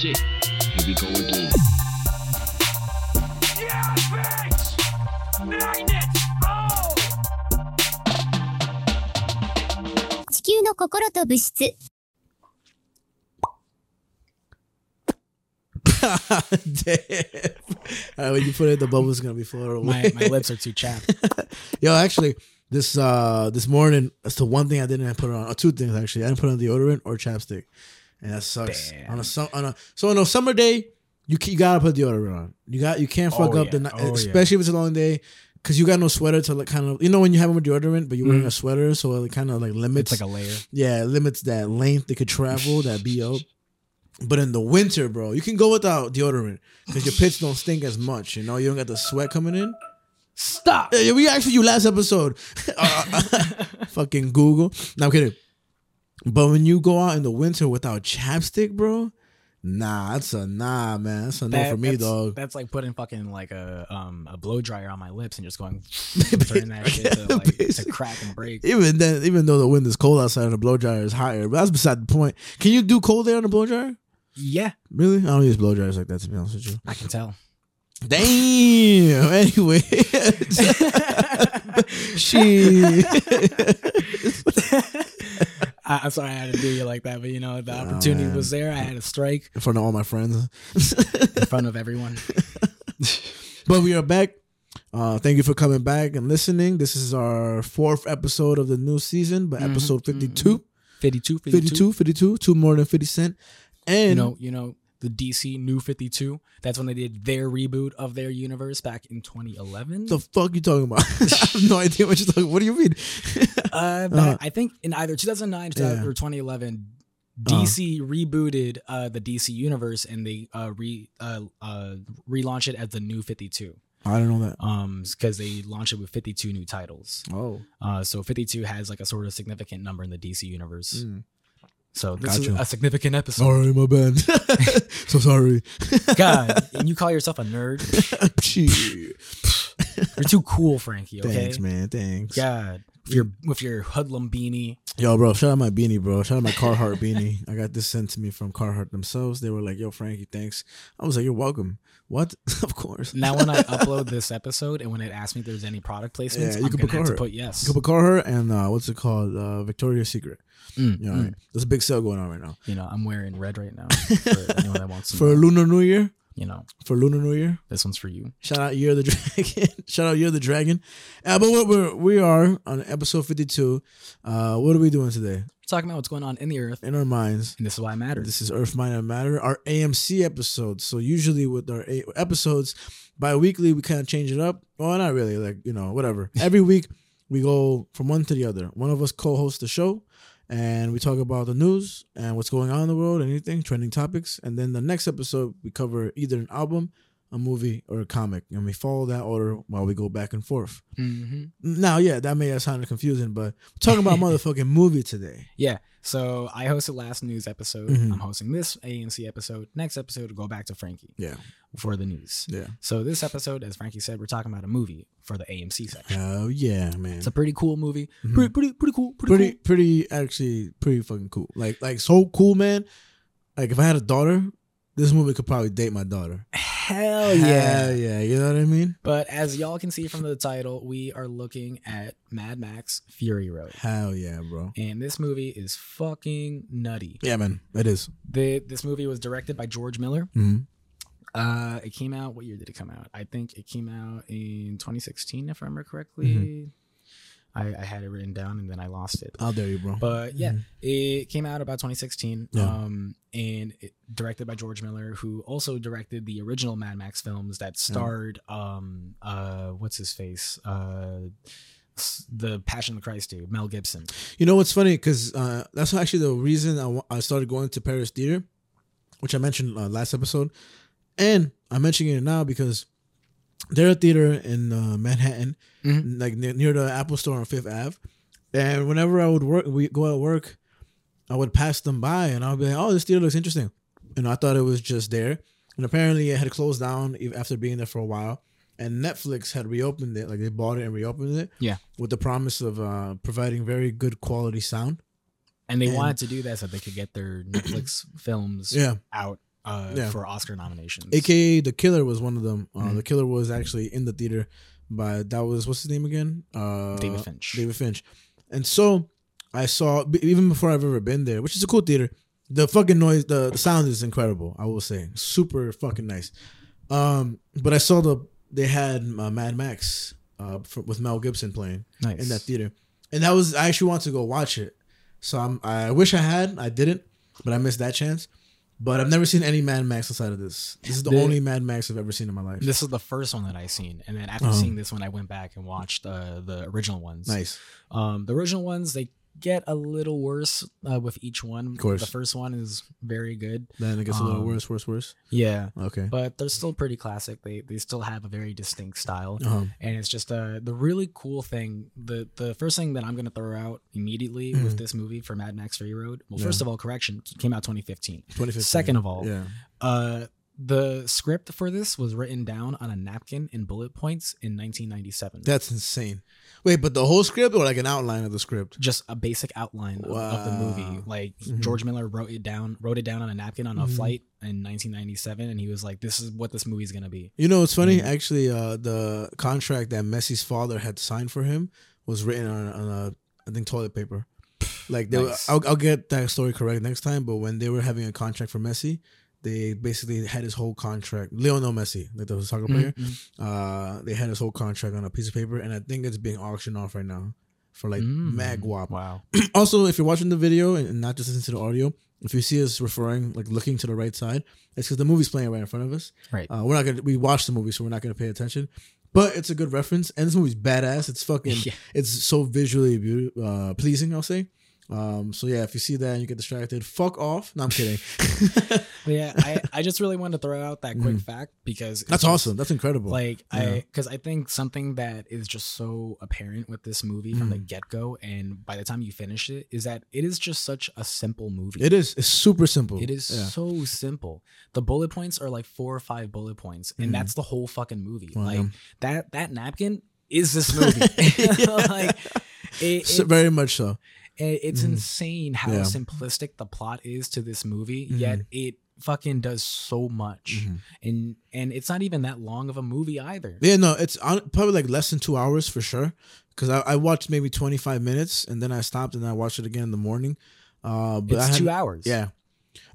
shit. Here we go again. Yeah, bitch! Magnet! Oh! 地球の心と物質 Damn. All right, when you put it, the bubble's gonna be floating away. My, my lips are too chapped. Yo, actually, this uh this morning, that's the one thing I didn't put on. Or two things actually. I didn't put on deodorant or chapstick, and that sucks. Damn. On a su- on a so on a summer day, you you gotta put deodorant on. You got you can't fuck Oh, up the yeah. night, Oh, yeah. especially if it's a long day. Cause you got no sweater to like kind of you know when you have on deodorant but you're wearing Mhm. a sweater so it kind of like limits It's like a layer. yeah, it limits that length they could travel, that BO. But in the winter, bro, you can go without deodorant because your pits don't stink as much. You know, you don't got the sweat coming in. Stop. Yeah, we asked for you last episode. Uh, fucking Google. No, I'm kidding. But when you go out in the winter without chapstick, bro, nah, that's a nah, man. That's a no for me, dog. That's like putting fucking like a um a blow dryer on my lips and just going turning that shit to like to crack and break. Even then, even though the wind is cold outside and the blow dryer is higher, but that's beside the point. Can you do cold air on the blow dryer? Yeah, Really? I don't use blow dryers like that to be honest with you. I can tell. Damn. Anyway, she. I, I'm sorry I had to do you like that, but you know the opportunity man. was there. I had to strike in front of all my friends. in front of everyone. But we are back. Uh, thank you for coming back and listening. This is our fourth episode of the new season, but Mhm, episode 52, 52, 52. 52, 52, two more than 50 Cent. And You know, you know the DC New 52. That's when they did their reboot of their universe back in 2011. the fuck you talking about? I have no idea what you're talking What do you mean? Uh, back- I think in either 2009 Yeah. or 2011, DC rebooted uh, the DC universe and they uh, re uh, uh, relaunch it as the New 52. I don't know that. Um, because they launched it with 52 new titles. Oh. Uh, so 52 has like a sort of significant number in the DC universe. Mm. So this is a significant episode. Sorry, my bad. so sorry. God, and you call yourself a nerd? You're too cool, Frankie. Okay. Thanks, man. Thanks. God, with your with your hoodlum beanie. Yo, bro, shout out my beanie, bro. Shout out my Carhartt beanie. I got this sent to me from Carhartt themselves. They were like, yo, Frankie, thanks. I was like, you're welcome. What? of course. Now, when I upload this episode and when it asks me if there's any product placements, Yeah, you I'm can put have to put yes. You can put Carhartt and uh, what's it called? Uh, Victoria's Secret. Mm, You know, mm. right? There's a big sale going on right now. You know, I'm wearing red right now. For anyone that wants For. Lunar New Year. You know, For Lunar New Year. this one's for you. Shout out Year of the Dragon. Shout out Year of the Dragon. Uh, but what we're, we are on episode 52. Uh, what are we doing today? talking about what's going on in the earth, In our minds. and this is why it matters. This is Earth, Mind, and Matter, our AMC episodes. So usually with our a- episodes, bi-weekly, we kind of change it up. Well, not really, like, you know, whatever. Every week, we go from one to the other. One of us co-hosts the show, and we talk about the news and what's going on in the world, anything, trending topics. And then the next episode, we cover either an album, a movie, or a comic. And we follow that order while we go back and forth. hmm Now, yeah, that may have sounded confusing, but we're talking about motherfucking movie today. Yeah. So I hosted last news episode. Mhm. I'm hosting this AMC episode. Next episode, we'll go back to Frankie Yeah, for the news. yeah. So this episode, as Frankie said, we're talking about a movie for the AMC section. Oh yeah, man. It's a pretty cool movie. Mhm. Pretty, pretty, pretty cool. Pretty, pretty cool. pretty actually pretty fucking cool. Like like so cool, man. Like if I had a daughter, this movie could probably date my daughter. Hell yeah. Hell yeah, you know what I mean? But as y'all can see from the title, we are looking at Mad Max Fury Road. Hell yeah, bro. And this movie is fucking nutty. Yeah, man, it is. The, this movie was directed by George Miller. Mhm. Uh, it came out. What year did it come out? I think it came out in 2016, if I remember correctly. Mm-hmm. I, I had it written down and then I lost it. Dare you, bro? But yeah, it came out about 2016. Yeah. Um, and it, directed by George Miller, who also directed the original Mad Max films that starred um uh what's his face uh the Passion of the Christ dude Mel Gibson. You know what's funny? Because uh, that's actually the reason I started going to Paris Theater, which I mentioned uh, last episode, and I'm mentioning it now because they're a theater in uh, Manhattan, Mhm. like near, near the Apple Store on Fifth Ave, and whenever I would work, we go at work, I would pass them by, and I'll be like, "Oh, this theater looks interesting," and I thought it was just there, and apparently it had closed down after being there for a while. And Netflix had reopened it, like they bought it and reopened it Yeah. with the promise of uh, providing very good quality sound. And they And- wanted to do that so they could get their Netflix films Yeah, out uh, Yeah. for Oscar nominations. AKA the killer was one of them. Uh, Mhm. The killer was actually in the theater, but that was what's his name again? Uh, David Finch. David Finch. And so I saw even before I've ever been there, which is a cool theater. The fucking noise, the, the sound is incredible. I will say, super fucking nice. Um, but I saw the they had uh, Mad Max uh, for, with Mel Gibson playing nice. in that theater, and that was I actually wanted to go watch it. So I'm, I wish I had, I didn't, but I missed that chance. But I've never seen any Mad Max outside of this. This is the, The- only Mad Max I've ever seen in my life. This is the first one that I've seen, and then after Uh-huh. seeing this one, I went back and watched uh, the original ones. nice. Um, the original ones they get a little worse uh, with each one. Of course. the first one is very good. Then it gets a little Um, worse, worse, worse. Yeah, Okay. but they're still pretty classic. They they still have a very distinct style. Uh-huh. and it's just uh the really cool thing the the first thing that i'm gonna throw out immediately Mhm. with this movie for mad max fury road well Yeah. first of all correction came out 2015 2015. second of all yeah. uh the script for this was written down on a napkin in bullet points in 1997 That's insane. Wait, but the whole script or like an outline of the script? just a basic outline of, of the movie Wow. like Mhm. george miller wrote it down wrote it down on a napkin on a Mhm. flight in 1997 and he was like this is what this movie's gonna be You know, it's funny. Mhm. Actually, uh, the contract that Messi's father had signed for him was written on, on a, I think, toilet paper. Like they, were, I'll, I'll get that story correct next time. But when they were having a contract for Messi, they basically had his whole contract. Lionel Messi, like the soccer player, Mhm. uh, they had his whole contract on a piece of paper, and I think it's being auctioned off right now for like Mm. mag wop. wow also, if you're watching the video and and not just listening to the audio, if you see us referring, like looking to the right side, it's because the movie's playing right in front of us. right Uh, we're not gonna we watch the movie, so we're not gonna pay attention. But it's a good reference, and this movie's badass. It's fucking, Yeah. it's so visually beautiful, uh, pleasing. I'll say. Um, so yeah, if you see that and you get distracted, fuck off. No, I'm kidding. But yeah, I, I just really wanted to throw out that quick fact because Mm. That's just, awesome. That's incredible. Like Yeah. I, because I think something that is just so apparent with this movie from the Mm. get go, and by the time you finish it, is that it is just such a simple movie. it is. It's super simple. It is Yeah. so simple. The bullet points are like four or five bullet points, and Mhm. that's the whole fucking movie. Wow. Like that that napkin is this movie. like it, So- it's- very much so. It- it's Mhm. insane how Yeah. simplistic the plot is to this movie, yet it fucking does so much. Mhm. And and it's not even that long of a movie either. Yeah, no, it's on, probably like less than two hours for sure. Because I, I watched maybe 25 minutes and then I stopped and I watched it again in the morning. Uh, but it's had- two hours. Yeah.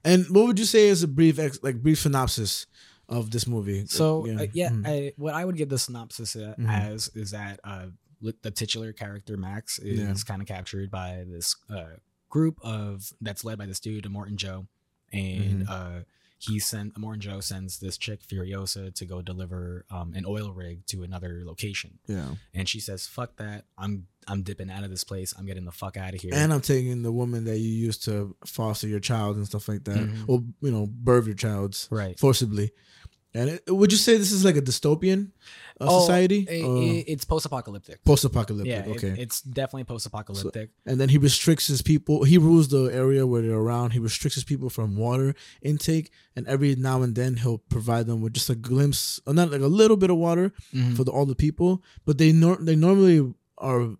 And what would you say is a brief ex, like brief synopsis of this movie? So yeah, uh, yeah Mhm. I, what I would give the synopsis Mhm. as is that uh, the titular character Max is Yeah. kind of captured by this uh, group of that's led by this dude Morton Joe, and Mm-hmm. uh, he sent Morton Joe sends this chick Furiosa to go deliver um, an oil rig to another location, yeah. and she says, "Fuck that! I'm I'm dipping out of this place. I'm getting the fuck out of here." And I'm taking the woman that you used to foster your child and stuff like that, Mhm. or you know, birth your child's right. forcibly. And it, would you say this is like a dystopian uh, Oh, society? it- it's post-apocalyptic. post-apocalyptic. Yeah, it- okay. it's definitely post-apocalyptic. and then he restricts his people. He rules the area where they're around. He restricts his people from water intake, and every now and then he'll provide them with just a glimpse, or not like a little bit of water Mhm. for the, all the people. But they nor- they normally are,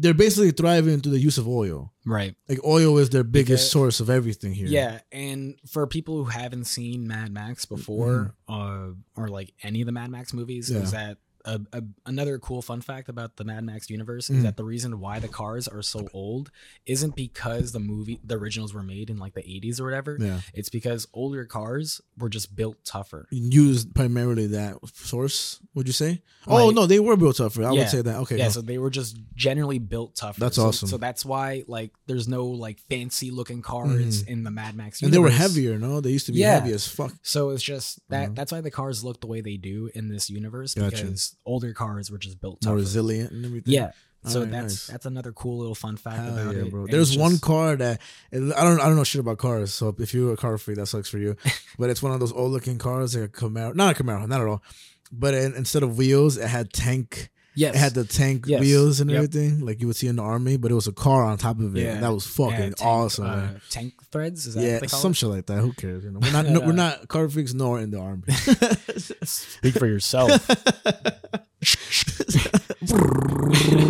they're basically thriving through the use of oil. right. Like oil is their biggest Because- source of everything here. Yeah, and for people who haven't seen Mad Max before, uh, or like any of the Mad Max movies, Mm-hmm. Yeah. is that a, a, another cool fun fact about the Mad Max universe Mhm. is that the reason why the cars are so old isn't because the movie the originals were made in like the 80s or whatever. yeah. It's because older cars were just built tougher. Used primarily that source. Would you say? oh no, they were built tougher. I Yeah. would say that. Okay. yeah, no. so they were just generally built tougher. That's So- awesome. So that's why like there's no like fancy looking cars Mhm. in the Mad Max and they were heavier. No, they used to be Yeah. heavy as fuck. So it's just that Uh-huh. that's why the cars look the way they do in this universe Gotcha. because older cars were just built More tougher. resilient and everything. Yeah. So Alright, that's nice. that's another cool little fun fact Hell about yeah, it. bro. And There's it's one car that I don't I don't know shit about cars. So if you're a car freak, that sucks for you. but it's one of those old looking cars, like a Camaro, not a Camaro, not at all. But in, instead of wheels, it had tank. Yes. It had the tank Yes. wheels and Yep. everything, like you would see in the army. But it was a car on top of it. Yeah. and that was fucking Yeah, tank, awesome. uh, tank threads is that Yeah, what they call some it? shit like that. Who cares? You know, we're not no, we're not car freaks nor in the army. Speak for yourself.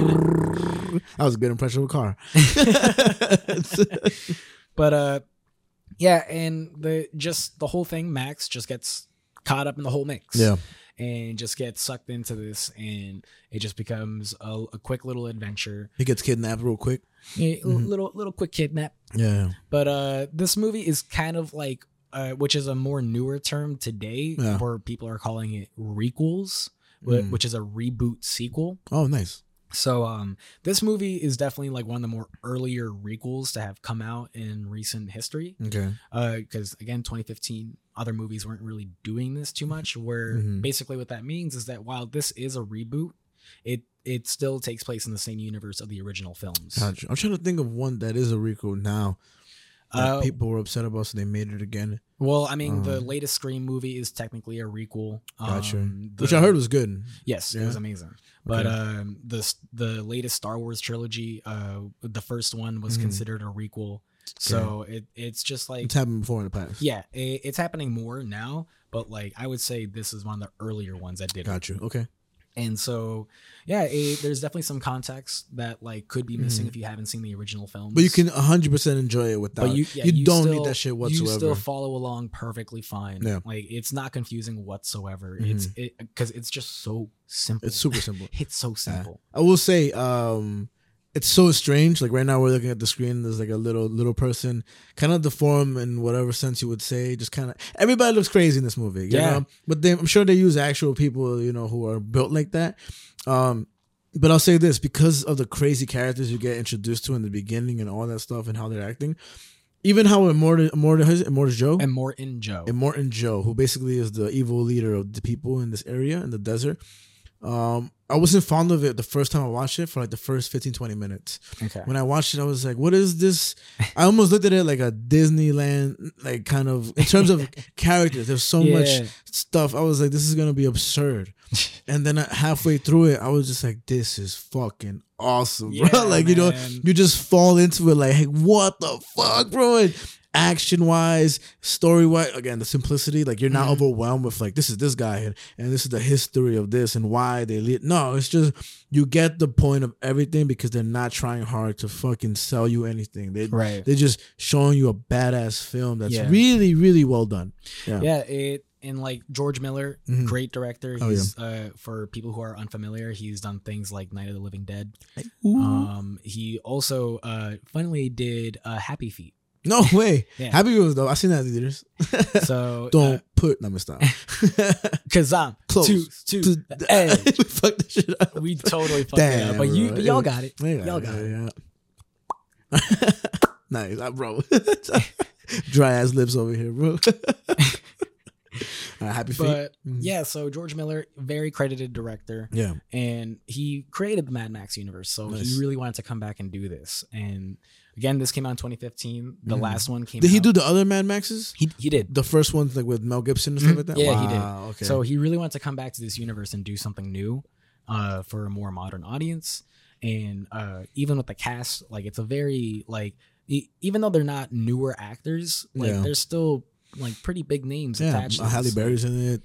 that was a good impression of a car. but uh yeah, and the just the whole thing, Max just gets caught up in the whole mix. Yeah. And just gets sucked into this, and it just becomes a, a quick little adventure, He gets kidnapped real quick. a Mm-hmm. little little quick kidnap. Yeah. But uh, this movie is kind of like, uh, which is a more newer term today, Yeah. where people are calling it requels, Mm. which is a reboot sequel. Oh, nice. So um, this movie is definitely like one of the more earlier requels to have come out in recent history. Okay. Uh because again, 2015, other movies weren't really doing this too much. Where Mhm. basically what that means is that while this is a reboot, it it still takes place in the same universe of the original films. Gotcha. I'm trying to think of one that is a Rico now. Uh, people were upset about, so they made it again. Well, I mean, the Um, latest Scream movie is technically a requel. Gotcha. Um, Which I heard was good. Yes, it was amazing. But Okay. um, the the latest Star Wars trilogy, uh, the first one was Mhm. considered a requel. So it it's just like It's happened before in the past. yeah, it, it's happening more now. But like I would say, this is one of the earlier ones that did it. Got you. Okay. And so yeah, it, there's definitely some context that like could be missing Mhm. if you haven't seen the original films. But you can 100% enjoy it without. But you, you, yeah, don't still- need that shit whatsoever. You still follow along perfectly fine. Yeah. Like it's not confusing whatsoever. It's it because it's just so simple. It's super simple. It's so simple. I will say, um, it's so strange. Like right now, we're looking at the screen. There's like a little little person, kind of deformed in whatever sense you would say. Just kind of everybody looks crazy in this movie. You Yeah. know? but they, I'm sure they use actual people, you know, who are built like that. Um, but I'll say this because of the crazy characters you get introduced to in the beginning and all that stuff and how they're acting. Even how Immortus, Immortus Joe, And Morton Joe. Immortan Joe, who basically is the evil leader of the people in this area in the desert. Um, I wasn't fond of it the first time I watched it for like the first 15, 20 minutes. okay. When I watched it, I was like, what is this? I almost looked at it like a Disneyland, like kind of in terms of characters. There's so Yeah. much stuff. I was like, this is gonna be absurd. And then uh, halfway through it, I was just like, this is fucking awesome, bro. Yeah, like, you know, you just fall into it like, hey, what the fuck, bro? And action wise, story wise, again, the simplicity, like you're not Mhm. overwhelmed with like, this is this guy and, and this is the history of this and why they lead. No, it's just you get the point of everything because they're not trying hard to fucking sell you anything. They Right. they're just showing you a badass film that's Yeah. really, really well done. Yeah. Yeah, it and like George Miller, Mhm. great director. Oh, yeah. He's uh for people who are unfamiliar, he's done things like Night of the Living Dead. Ooh. Um he also uh funnily did uh Happy Feet. No way. Yeah. Happy Wheels though. I seen that in theaters. So Don't uh, put. Me stop. cause I'm Close to, to, to the edge. we fucked the shit up. We totally fucked it up. But you but y'all got it. Yeah, Y'all got it. yeah. nice, uh, bro. Dry ass lips over here, bro. Right, happy feet. But Mhm. yeah, so George Miller, very credited director. yeah, and he created the Mad Max universe. So Nice. he really wanted to come back and do this. And again, this came out in 2015. The Mhm. last one came. Out. Did he do the other Mad Maxes? He he did. The first ones like with Mel Gibson and stuff Mhm. like that. Yeah, he did. Okay. So he really wanted to come back to this universe and do something new, uh, for a more modern audience. And uh, even with the cast, like it's a very like e- even though they're not newer actors, like Yeah. they're still like pretty big names yeah, attached. to Halle. Berry's in it.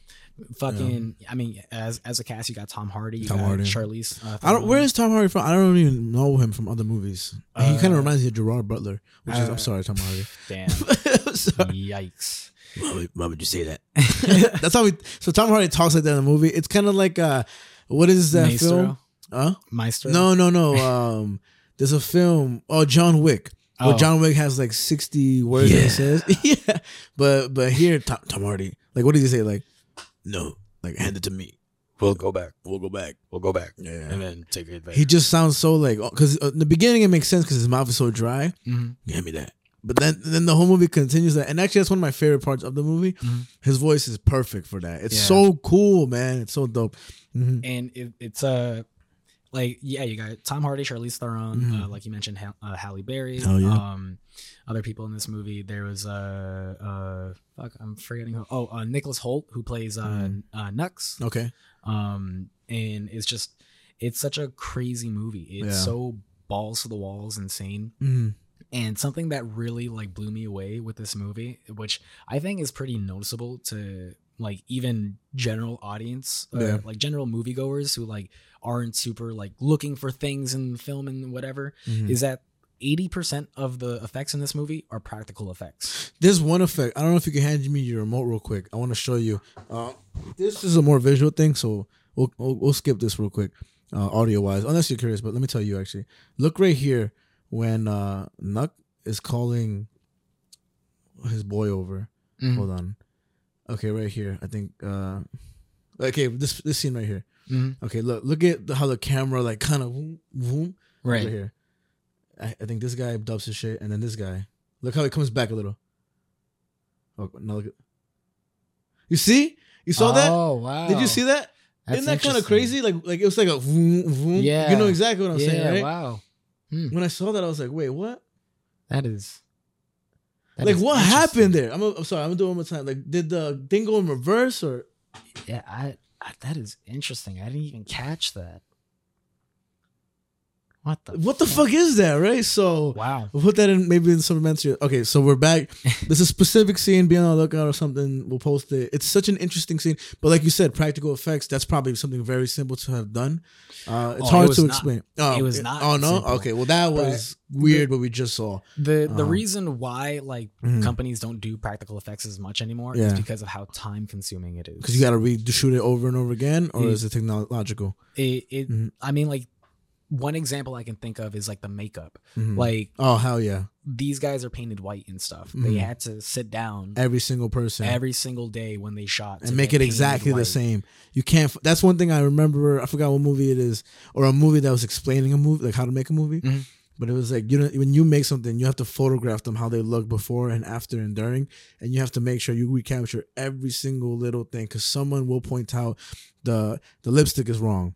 Fucking, I mean, as as a cast, you got Tom Hardy, you Tom got Hardy. Charlize. Uh, I don't. Where is Tom Hardy from? I don't even know him from other movies. he kind Uh, of reminds me of Gerard Butler, which is. uh, I'm sorry, Tom Hardy. Damn. Sorry. Yikes. Why would, why would you say that? That's how we. So Tom Hardy talks like that in the movie. It's kind of like uh, what is that Maestro? film? Huh? Maestro. No, no, no. Um, there's a film. Oh, John Wick. Where Oh. John Wick has like 60 words that Yeah. he says. yeah. But but here, Tom, Tom Hardy. Like, what did he say? Like, no. Like, hand it to me. We'll go back. We'll go back. We'll go back. Yeah. And then take it back. He just sounds so like because in the beginning it makes sense because his mouth is so dry. Mhm. Give me that. But then then the whole movie continues that, and actually that's one of my favorite parts of the movie. Mhm. His voice is perfect for that. It's Yeah. so cool, man. It's so dope. Mhm. And it, it's uh, like yeah, you got Tom Hardy, Charlize Theron, Mhm. uh, like you mentioned, ha- uh, Halle Berry. Hell yeah. Um, other people in this movie. There was uh uh fuck, I'm forgetting who. Oh, uh, Nicholas Hoult who plays uh, Mhm. uh Nux. Okay. Um, and it's just it's such a crazy movie. It's Yeah. so balls to the walls, insane. Mhm. And something that really like blew me away with this movie, which I think is pretty noticeable to like even general audience, uh, Yeah. like general moviegoers who like aren't super like looking for things in film and whatever, Mhm. is that eighty percent of the effects in this movie are practical effects. There's one effect. I don't know if you can hand me your remote real quick. I want to show you. Uh, this is a more visual thing, so we'll we'll, we'll skip this real quick, uh, audio wise, unless you're curious. But let me tell you actually. Look right here when uh, Nux is calling his boy over. Mhm. Hold on. Okay, right here. I think. Uh, okay, this this scene right here. Mhm. Okay, look look at the, how the camera like kind of right Right. here. I, I think this guy dubs his shit, and then this guy. Look how he comes back a little. Oh, now look at. You see? You saw that? Oh wow! Did you see that? That's not that kind of crazy? Like, like it was like a vroom, vroom. Yeah. You know exactly what I'm yeah. saying, right? Wow. Hmm. When I saw that, I was like, wait, what? That is. that like, is what happened there? I'm, I'm sorry, I'm gonna do it one more time. Like, did the thing go in reverse or? Yeah, I, I. That is interesting. I didn't even catch that. What the? What the fuck is that, right? So, Wow. We'll put that in maybe in supplementary. Okay, so we're back. There's a specific scene. Be on the lookout or something. We'll post it. It's such an interesting scene, but like you said, practical effects. That's probably something very simple to have done. Uh, it's Oh, hard was to not. explain. Oh, It was not Oh no. simple. Okay. Well, that was weird. What we just saw. The the Um, reason why like Mhm. companies don't do practical effects as much anymore Yeah. is because of how time consuming it is. Because you got to re shoot it over and over again, or Yeah. is it technological? it. it Mhm. I mean, like one example I can think of is like the makeup. Mhm. Like oh hell yeah! these guys are painted white and stuff. They Mhm. had to sit down Every single person. every single day when they shot and make it exactly the same. You can't. f- That's one thing I remember. I forgot what movie it is, or a movie that was explaining a movie, like how to make a movie. Mhm. But it was like you know when you make something, you have to photograph them how they look before and after and during, and you have to make sure you recapture every single little thing because someone will point out the the lipstick is wrong,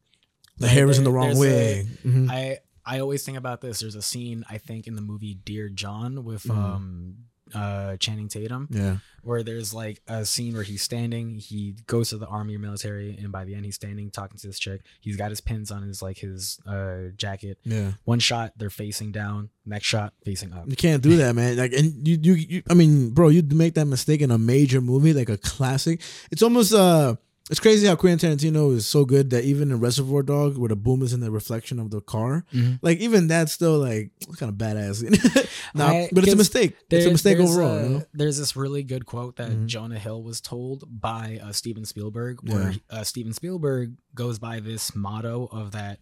the hair is in the wrong way. Mhm. I I always think about this. There's a scene I think in the movie Dear John with Mhm. um uh Channing Tatum yeah, where there's like a scene where he's standing, he goes to the army or military, and by the end he's standing talking to this chick. He's got his pins on his like his uh jacket. yeah. One shot they're facing down, next shot facing up. You can't do that, man. Like, and you, you, you, I mean, bro, you make that mistake in a major movie, like a classic. It's almost, uh, it's crazy how Quentin Tarantino is so good that even in Reservoir Dog, where the boom is in the reflection of the car, Mhm. like even that's still like kind of badass. no, I- but it's a mistake. it's a mistake there's overall. a- you know? There's this really good quote that Mhm. Jonah Hill was told by uh, Steven Spielberg, where uh, Steven Spielberg goes by this motto of that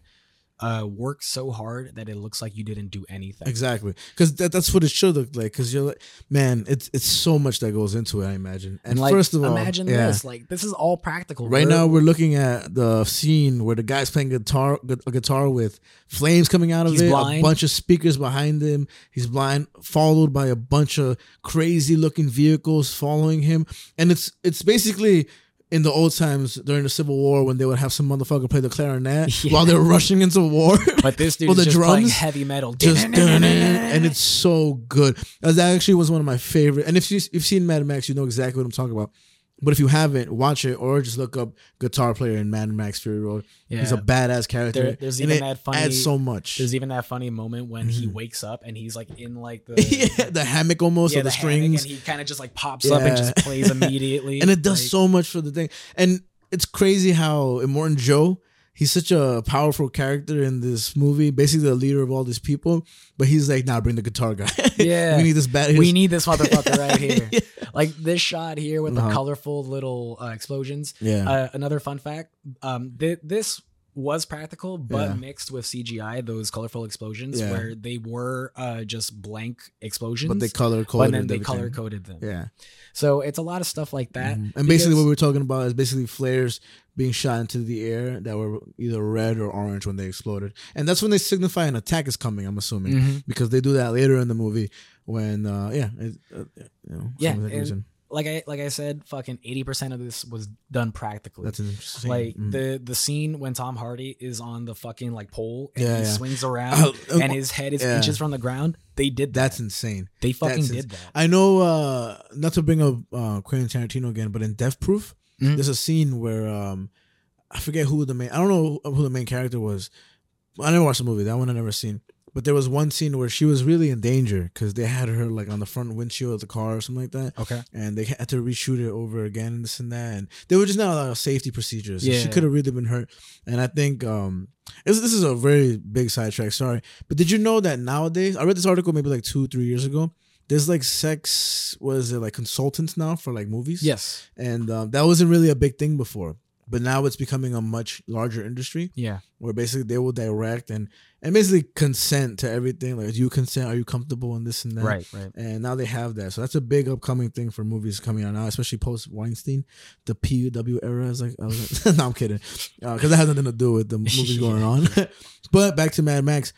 uh, work so hard that it looks like you didn't do anything. Exactly, because that, that's what it should look like. Because you're like, man, it's it's so much that goes into it. I imagine. And, And like, first of all, imagine yeah. this: like, this is all practical. Right We're- now, we're looking at the scene where the guy's playing guitar, gu- a guitar with flames coming out of He's it, a bunch of speakers behind him. He's blind, followed by a bunch of crazy looking vehicles following him, and it's it's basically in the old times during the Civil War when they would have some motherfucker play the clarinet Yeah. while they're rushing into war. But this dude Well, is the drums heavy metal. just and it's so good. That actually was one of my favorite. And if you've seen Mad Max, you know exactly what I'm talking about. But if you haven't, watch it or just look up guitar player in Mad Max Fury Road. Yeah. He's a badass character. There- there's even that funny- adds so much. There's even that funny moment when he Mhm. wakes up and he's like in like the yeah, the hammock almost yeah, or the, hammock, strings, and he kind of just like pops up and just plays immediately. and it does Like, so much for the thing. And it's crazy how Immortan Joe. He's such a powerful character in this movie, basically the leader of all these people. But he's like, "Nah, bring the guitar guy. Yeah. we need this bad. we need this motherfucker right here. Yeah. Like this shot here with Uh-huh. the colorful little uh, explosions. Yeah. Uh, another fun fact: um, th- this was practical, but Yeah. mixed with CGI. Those colorful explosions, Yeah. where they were uh, just blank explosions, but they color but coded. then they everything. color coded them. Yeah. So it's a lot of stuff like that. Mhm. And basically, what we're talking about is basically flares being shot into the air that were either red or orange when they exploded, and that's when they signify an attack is coming. I'm assuming Mhm. because they do that later in the movie when, uh, yeah, it, uh, you know, Yeah, some of that and reason. like I like I said, fucking eighty percent of this was done practically. That's insane. like Mm. the the scene when Tom Hardy is on the fucking like pole and Yeah, he yeah. swings around Oh, and his head is yeah. inches from the ground. They did that. that's insane. they fucking that's did that. I know, uh, not to bring up uh, Quentin Tarantino again, but in Death Proof, Mhm. there's a scene where um, I forget who the main. I don't know who the main character was. I never watched the movie. That one I never seen. But there was one scene where she was really in danger because they had her like on the front windshield of the car or something like that. Okay. And they had to reshoot it over again and this and that. And there were just not a lot of safety procedures. So Yeah. She could have really been hurt. And I think um this, this is a very big sidetrack, sorry. But did you know that nowadays I read this article maybe like two, three years ago. There's like sex, what is it, like consultants now for like movies? Yes. And um, that wasn't really a big thing before. But now it's becoming a much larger industry Yeah. where basically they will direct and and basically consent to everything. Like, do you consent? Are you comfortable in this and that? Right. Right. And now they have that, so that's a big upcoming thing for movies coming out now, especially post Weinstein, the PW era. Is like, I oh, was, no, I'm kidding, uh, because that has nothing to do with the movies going on. but back to Mad Max,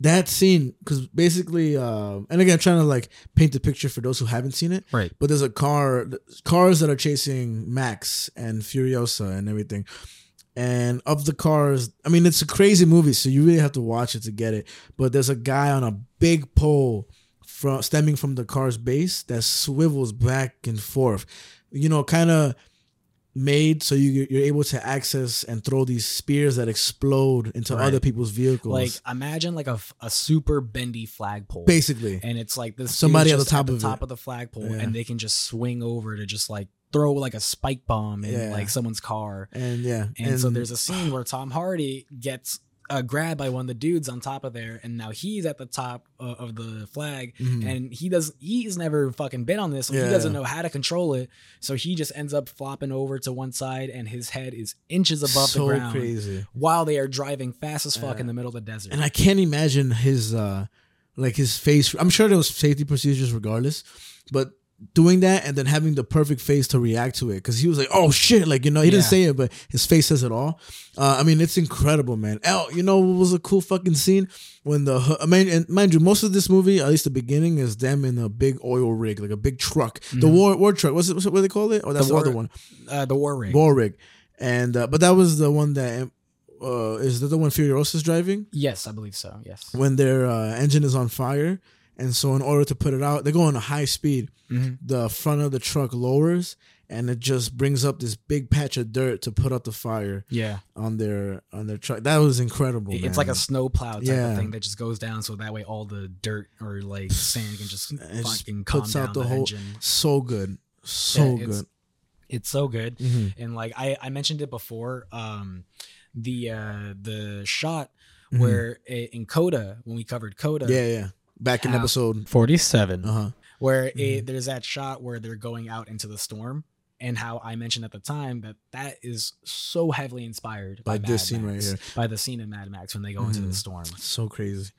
that scene, because basically, uh, and again, I'm trying to like paint the picture for those who haven't seen it. Right. But there's a car, cars that are chasing Max and Furiosa and everything. And of the cars, I mean, it's a crazy movie, so you really have to watch it to get it. But there's a guy on a big pole from stemming from the car's base that swivels back and forth. You know, kind of made so you you're able to access and throw these spears that explode into Right. other people's vehicles. Like imagine like a, a super bendy flagpole. basically, and it's like this Somebody at the top the of it. top of the flagpole, Yeah. and they can just swing over to just like throw like a spike bomb in Yeah. like someone's car. and yeah, And, so there's a scene where Tom Hardy gets uh, grabbed by one of the dudes on top of there, and now he's at the top uh, of the flag, Mhm. and he does he's never fucking been on this, so Yeah. he doesn't know how to control it. So he just ends up flopping over to one side, and his head is inches above so the ground crazy. while they are driving fast as fuck Yeah. in the middle of the desert. and I can't imagine his uh like his face. I'm sure there was safety procedures regardless, but doing that and then having the perfect face to react to it because he was like, "Oh shit!" Like you know, he didn't say it, but his face says it all. Uh, I mean, it's incredible, man. El, you know, what was a cool fucking scene when the I mean, and mind you, most of this movie, at least the beginning, is them in a big oil rig, like a big truck, the war war truck. What's it? What's it, what do they call it? Oh, that's the, war- other one, uh, the war rig. war rig. And uh, but that was the one that uh, is that the one Furiosa's driving yes, I believe so. Yes. when their uh, engine is on fire. And so, in order to put it out, they go on a high speed. Mhm. The front of the truck lowers, and it just brings up this big patch of dirt to put out the fire Yeah. on their on their truck. That was incredible. it's man. like a snow plow type Yeah. of thing that just goes down, so that way all the dirt or like sand can just It just fucking calm puts out the the, whole engine. so good, so Yeah, good. It's so good, Mhm. and like I I mentioned it before, um, the uh the shot Mhm. where i- in Coda when we covered Coda, Yeah, yeah. Back in episode, forty seven, uh huh. where Mm-hmm. it, there's that shot where they're going out into the storm. And how I mentioned at the time that that is so heavily inspired By by, this Mad scene right here. by the scene in Mad Max when they go into Mhm. the storm. So crazy.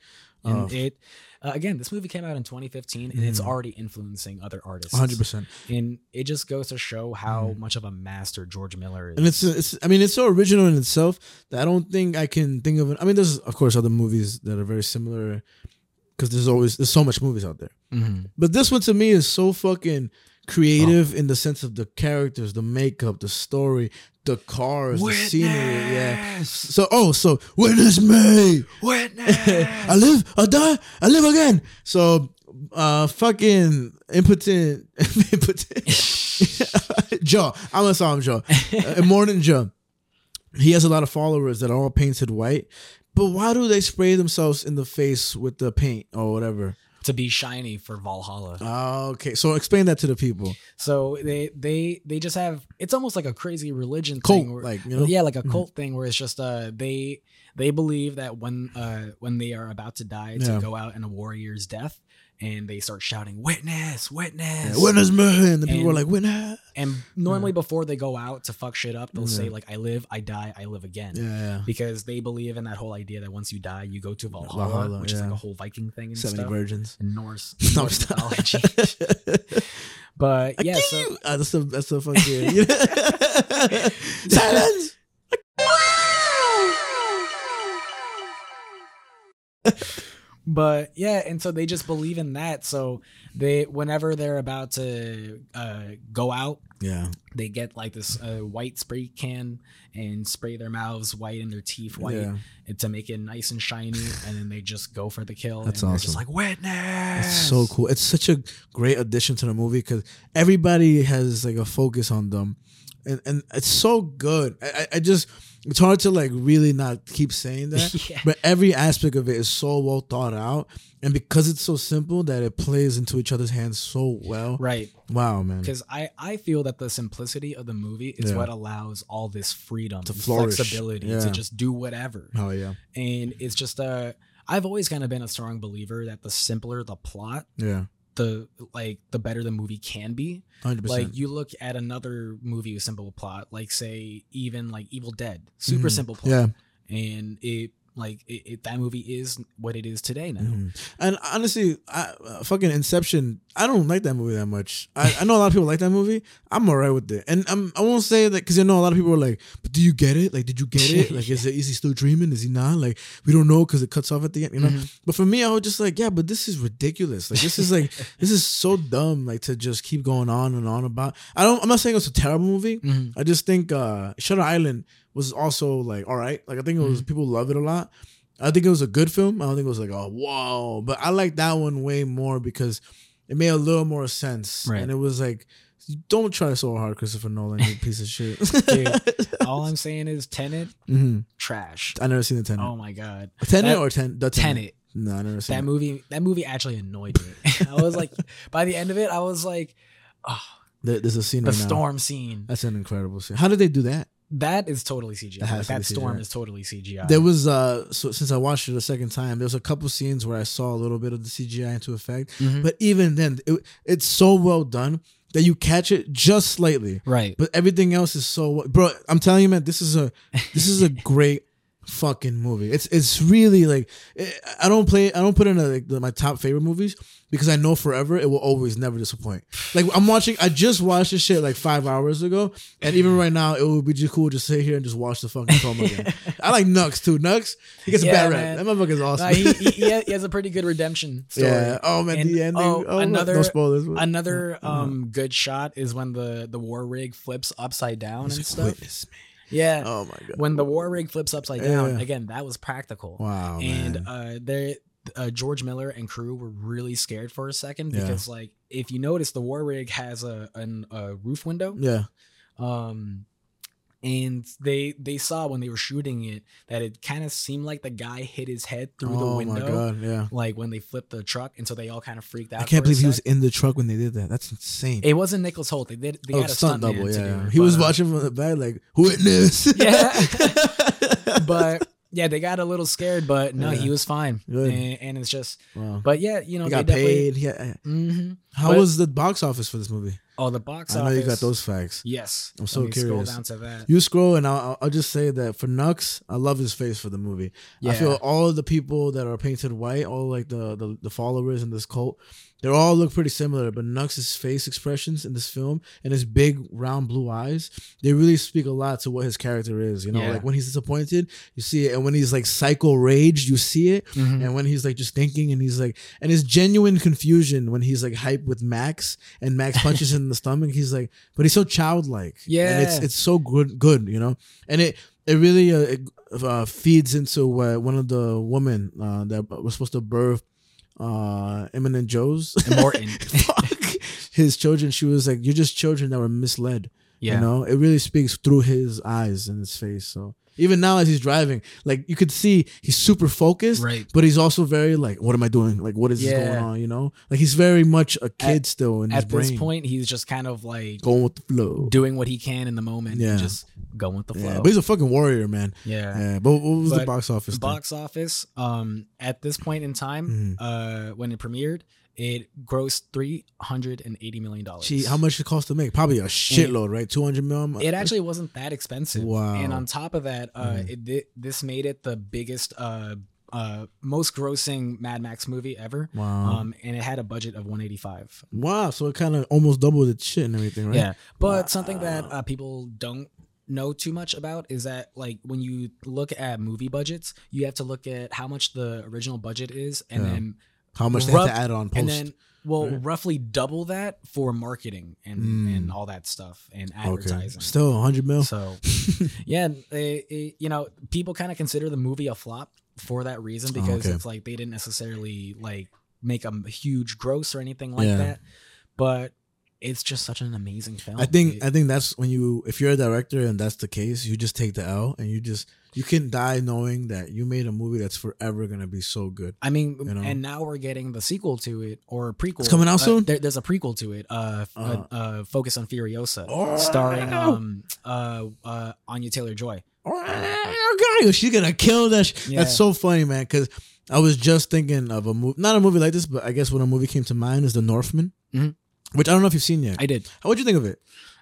And Oh, it uh, again, this movie came out in 2015, and it's Mhm. already influencing other artists. 100. percent And it just goes to show how much of a master George Miller is. Mm-hmm. And it's it's I mean it's so original in itself that I don't think I can think of it. I mean, there's of course other movies that are very similar because there's always there's so much movies out there. Mhm. But this one to me is so fucking creative in the sense of the characters, the makeup, the story, the cars, the scenery. Yeah. So oh, so witness me. Witness. I live, I die, I live again. So uh fucking impotent impotent Joe. I'm gonna call him Joe. Uh, Immortan Joe. He has a lot of followers that are all painted white. But why do they spray themselves in the face with the paint or whatever? to be shiny for Valhalla. Ah, okay, so explain that to the people. So they they they just have it's almost like a crazy religion Cult, thing. Where, like, you know? Yeah, like a cult thing where it's just uh they they believe that when uh when they are about to die to Yeah. go out in a warrior's death and they start shouting witness witness Yeah, witness me, and the people are like, witness. and normally before they go out to fuck shit up they'll say like I live I die I live again Yeah, yeah. because they believe in that whole idea that once you die you go to Valhalla, Valhalla, which is like a whole Viking thing and Seventy stuff virgins. in Norse, Norse stop. mythology. but yeah, so Ah, that's the that's the fucking silence. But yeah and so they just believe in that. So they whenever they're about to uh, go out Yeah. They get like this uh, white spray can and spray their mouths white and their teeth white Yeah. and to make it nice and shiny, and then they just go for the kill. That's and they're Just awesome. like witness. It's so cool. It's such a great addition to the movie because everybody has like a focus on them, and and it's so good. I, I- I just it's hard to like really not keep saying that, Yeah. but every aspect of it is so well thought out, and because it's so simple that it plays into each other's hands so well. Right. Wow, man. because I, I feel that the simplicity of the movie is Yeah. what allows all this freedom To flourish. flexibility Yeah. to just do whatever Oh yeah, and it's just uh i've always kind of been a strong believer that the simpler the plot yeah, the like the better the movie can be 100%. like you look at another movie with simple plot like say even like evil dead super Mhm. simple plot Yeah. and it like it, it, that movie is what it is today now Mhm. And honestly, I, uh, fucking Inception. I don't like that movie that much. I, I know a lot of people like that movie. I'm alright with it, and I'm, I won't say that because you know a lot of people are like, "But do you get it? Like, did you get it? Like, is it is he still dreaming? Is he not? Like, we don't know because it cuts off at the end, you know." Mhm. But for me, I was just like, "Yeah, but this is ridiculous. Like, this is like this is so dumb. Like to just keep going on and on about. I don't. I'm not saying it's a terrible movie. Mhm. I just think uh Shutter Island was also like all right. Like I think it was people love it a lot. I think it was a good film. I don't think it was like oh whoa, but I like that one way more because it made a little more sense. Right. And it was like don't try so hard, Christopher Nolan, you piece of shit. Dude, all i'm saying is tenet hmm trash I never seen the Tenet. oh my god Tenet that- or ten? The Tenet. No, I never seen that it. movie that movie actually annoyed me i was like by the end of it i was like oh There- There's a scene the right now. storm scene That's an incredible scene. How did they do that? That is totally cgi That like, that storm CGI. is totally cgi There was uh so since I watched it a second time, there was a couple scenes where I saw a little bit of the CGI into effect. Mhm. But even then, it, it's so well done that you catch it just slightly. right But everything else is so bro. I'm telling you, man, this is a this is a great fucking movie. It's it's really like it, I don't play. I don't put in a, like, my top favorite movies because I know forever it will always never disappoint. Like I'm watching. I just watched this shit like five hours ago, and even right now it would be just cool to sit here and just watch the fucking film again. I like Nux too. Nux he gets Yeah, a bad man. rap. That motherfucker's awesome. Nah, he, he, he has a pretty good redemption story yeah. Oh man, And- the ending. oh, Oh, another- no spoilers. another Uh-huh. um good shot is when the the war rig flips upside down and stuff "Witness me." Yeah Oh my god. when the war rig flips upside down Yeah. again that was practical wow, and uh there uh, George Miller and crew were really scared for a second Yeah. because like if you notice the war rig has a an, a roof window yeah. um and they they saw when they were shooting it that it kind of seemed like the guy hit his head through the oh window my god. Yeah. like when they flipped the truck and so they all kind of freaked out I can't believe he was in the truck when they did that. That's insane. it wasn't Nicholas Hoult they did they oh, got a stunt double. Yeah, yeah. he was but, uh, watching from the back, like witness. Yeah. but yeah they got a little scared but no Yeah. he was fine and, and it's just wow. but yeah you know he got paid. Had, Mhm. how But- was the box office for this movie? Oh the box I know office you got those facts. yes I'm so me scroll curious. down to that You scroll, and I'll, I'll just say that for Nux, I love his face for the movie. Yeah. I feel all of the people that are painted white, all like the, the the followers in this cult, they all look pretty similar. But Nux's face expressions in this film and his big round blue eyes, they really speak a lot to what his character is. You know, Yeah. like when he's disappointed, you see it, and when he's like psycho rage, you see it, Mhm. and when he's like just thinking, and he's like, and his genuine confusion when he's like hyped with Max, and Max punches him in the stomach, he's like, but he's so childlike, Yeah, and it's it's so good, good, you know, and it it really uh, it, uh, feeds into uh, one of the women uh, that was supposed to birth uh Eminent Joe's And Morton. Fuck. his children. She was like, "You're just children that were misled." yeah You know, it really speaks through his eyes and his face. So even now as he's driving, like you could see he's super focused, Right. But he's also very like, "What am I doing? Like, what is this Yeah. going on?" You know, like he's very much a kid still in his at brain, this point he's just kind of like going with the flow. doing what he can in the moment Yeah. and just going with the flow Yeah, but he's a fucking warrior, man. yeah Yeah, but what was the But box office? box office um at this point in time Mhm. uh when it premiered it grossed 380 million dollars Gee, how much it cost to make? Probably a shitload, right? Two hundred million. it actually wasn't that expensive Wow. and on top of that uh Mhm. it this made it the biggest uh uh most grossing mad max movie ever Wow. um and it had a budget of 185 wow. So it kind of almost doubled its shit and everything, right? Yeah, but something that uh, people don't know too much about is that like when you look at movie budgets, you have to look at how much the original budget is, and Yeah. then how much they Rough- have to add on post. and then well, right? roughly double that for marketing and Mm. and all that stuff and okay, advertising. still 100 mil. So, yeah, it, it- you know, people kind of consider the movie a flop for that reason because Oh, okay. it's like they didn't necessarily like make a huge gross or anything like Yeah. that. But it's just such an amazing film. I think I think that's when you if you're a director and that's the case, you just take the L and you just you can die knowing that you made a movie that's forever gonna be so good. I mean, you know? and now we're getting the sequel to it or a prequel. It's coming out Uh, soon? there- there's a prequel to it. Uh, uh, Uh-huh. uh, Focus on Furiosa, Oh. starring um uh uh Anya Taylor Joy. Oh, God, she's gonna kill that. sh- Yeah. That's so funny, man. Because I was just thinking of a movie, not a movie like this, but I guess when a movie came to mind is The Northman, Mhm. Which I don't know if you've seen yet. I did. What'd you think of it?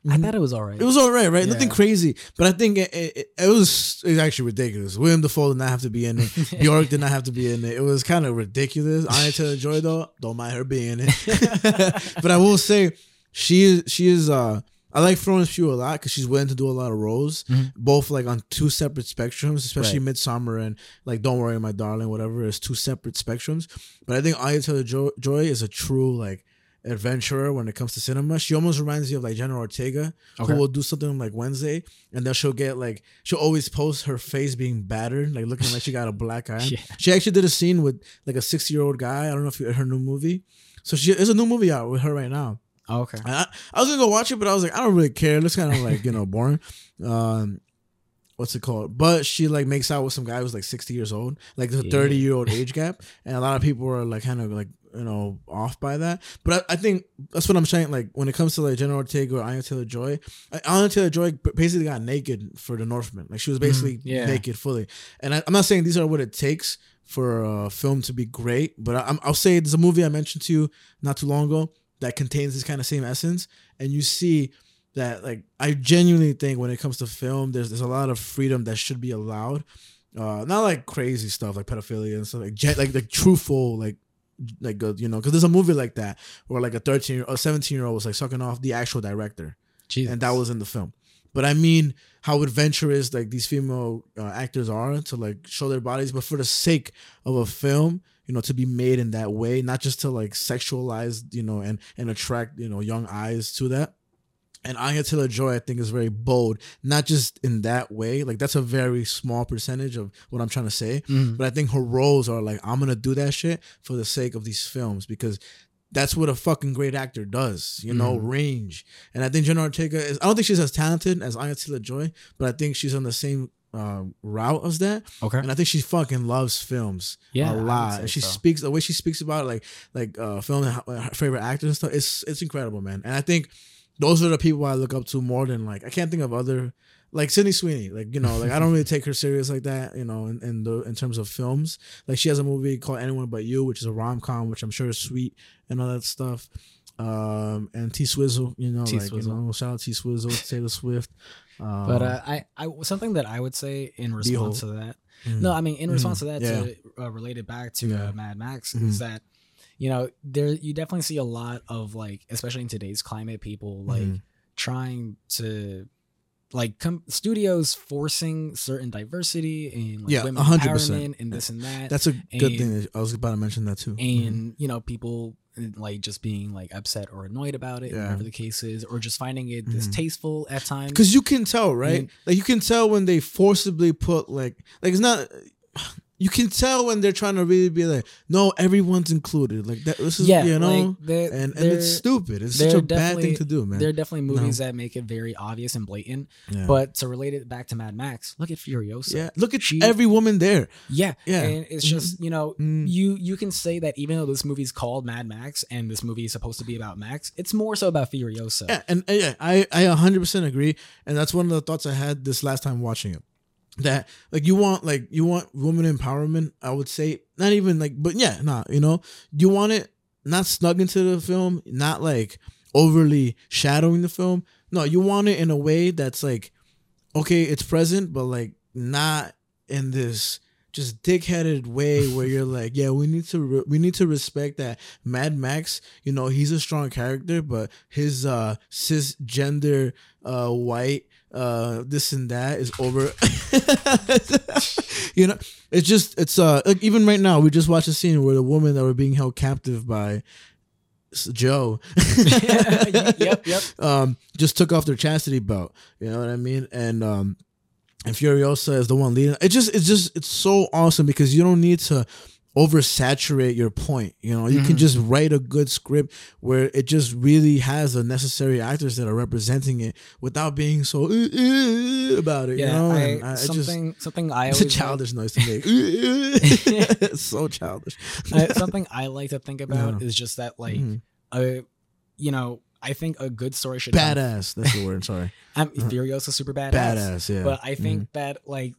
I thought it was all right. It was all right, right? Yeah. Nothing crazy, but I think it, it, it was it was actually ridiculous. William Dafoe did not have to be in it. Bjork did not have to be in it. It was kind of ridiculous. Anya Taylor Joy though, don't mind her being in it. but I will say, she is she is. uh I like Florence Pugh a lot because she's willing to do a lot of roles, Mhm. both like on two separate spectrums, especially Right. Midsommar and like Don't Worry, My Darling, whatever is two separate spectrums. But I think Anya Taylor Jo- Joy is a true like adventurer when it comes to cinema. She almost reminds me of like Jenna Ortega, Okay. who will do something like Wednesday, and then she'll get like she'll always post her face being battered, like looking like she got a black eye. Yeah. She actually did a scene with like a sixty year old guy. I don't know if you her new movie. So she there's a new movie out with her right now. Oh, okay. I, I was gonna go watch it, but I was like, I don't really care. It looks kind of like you know boring. Um, what's it called? But she like makes out with some guy who's like sixty years old, like the thirty year old age gap, and a lot of people are like kind of like you know off by that. But I, I think that's what I'm saying. Like when it comes to like Jenna Ortega or Anya Taylor Joy, Anya Taylor Joy basically got naked for the Northman. Like she was basically Mm-hmm. yeah. naked fully. And I, I'm not saying these are what it takes for a film to be great, but I, I'm, I'll say there's a movie I mentioned to you not too long ago that contains this kind of same essence, and you see that like I genuinely think when it comes to film, there's there's a lot of freedom that should be allowed. Uh, not like crazy stuff like pedophilia and stuff like gen- like like truthful like like uh, you know because there's a movie like that where like a 13 year or 17 year old was like sucking off the actual director Jesus. and that was in the film. But I mean, how adventurous like these female uh, actors are to like show their bodies, but for the sake of a film, you know, to be made in that way, not just to like sexualize, you know, and and attract you know young eyes to that. And Anya Taylor Joy, I think, is very bold, not just in that way. Like that's a very small percentage of what I'm trying to say. Mhm. But I think her roles are like, I'm gonna do that shit for the sake of these films because that's what a fucking great actor does, you know, range. And I think Jenna Ortega is. I don't think she's as talented as Anya Taylor Joy, but I think she's on the same uh, route as that. Okay. And I think she fucking loves films Yeah, a lot. And she so. speaks the way she speaks about it, like like uh, film and her favorite actors and stuff. It's it's incredible, man. And I think those are the people I look up to more than like I can't think of other like Sydney Sweeney. Like you know, like I don't really take her serious like that. You know, in in, the, in terms of films, like she has a movie called Anyone But You, which is a rom com, which I'm sure is sweet and all that stuff. Um and T Swizzle, you know, T like you know, shout out T Swizzle, Taylor Swift. Um, But uh, I, I something that I would say in response to that. No, I mean in response to that, Yeah. to uh, relate it back to Yeah. uh, Mad Max, Mhm. is that you know there you definitely see a lot of like, especially in today's climate, people like Mhm. trying to like com- studios forcing certain diversity and like Yeah, women 100%. empowerment and this and that. that's a good and- thing. I was about to mention that too. and you know people like just being like upset or annoyed about it, Yeah. whatever the case is, or just finding it Mhm. distasteful at times. because you can tell, right? mean- like you can tell when they forcibly put like like it's not. You can tell when they're trying to really be like, no, everyone's included. Like that. This is yeah, you know, like, they're- and and it's stupid. It's such a bad thing to do, man. There are definitely movies that make it very obvious and blatant. Yeah. But to relate it back to Mad Max, look at Furiosa. yeah, look at She- every woman there. Yeah. Yeah. And it's just, you know, Mm. you you can say that even though this movie's called Mad Max and this movie is supposed to be about Max, it's more so about Furiosa. Yeah, and uh, yeah, I I 100 percent agree, and that's one of the thoughts I had this last time watching it. That like you want like you want woman empowerment. I would say not even like, but yeah, nah, you know, you want it not snug into the film, not like overly shadowing the film. No, you want it in a way that's like, okay, it's present, but like not in this just dickheaded way where you're like, yeah, we need to re- we need to respect that Mad Max. You know, he's a strong character, but his uh cisgender uh white uh this and that is over. you know, it's just it's uh like even right now we just watched a scene where the woman that were being held captive by Joe. yep, yep. um, just took off their chastity belt. You know what I mean? And um, and Furiosa is the one leading. It just it's just it's so awesome because you don't need to oversaturate your point. You know, you can just write a good script where it just really has the necessary actors that are representing it without being so "Uh, uh," about it. Yeah, you know, I, I- I just- something something I it's a always childish noise to make. it's so childish. I, something I like to think about Yeah. is just that like uh you know I think a good story should Badass. That's the word. Sorry. I'm Furiosa super badass. Badass. Yeah. But I think Mm-hmm. that like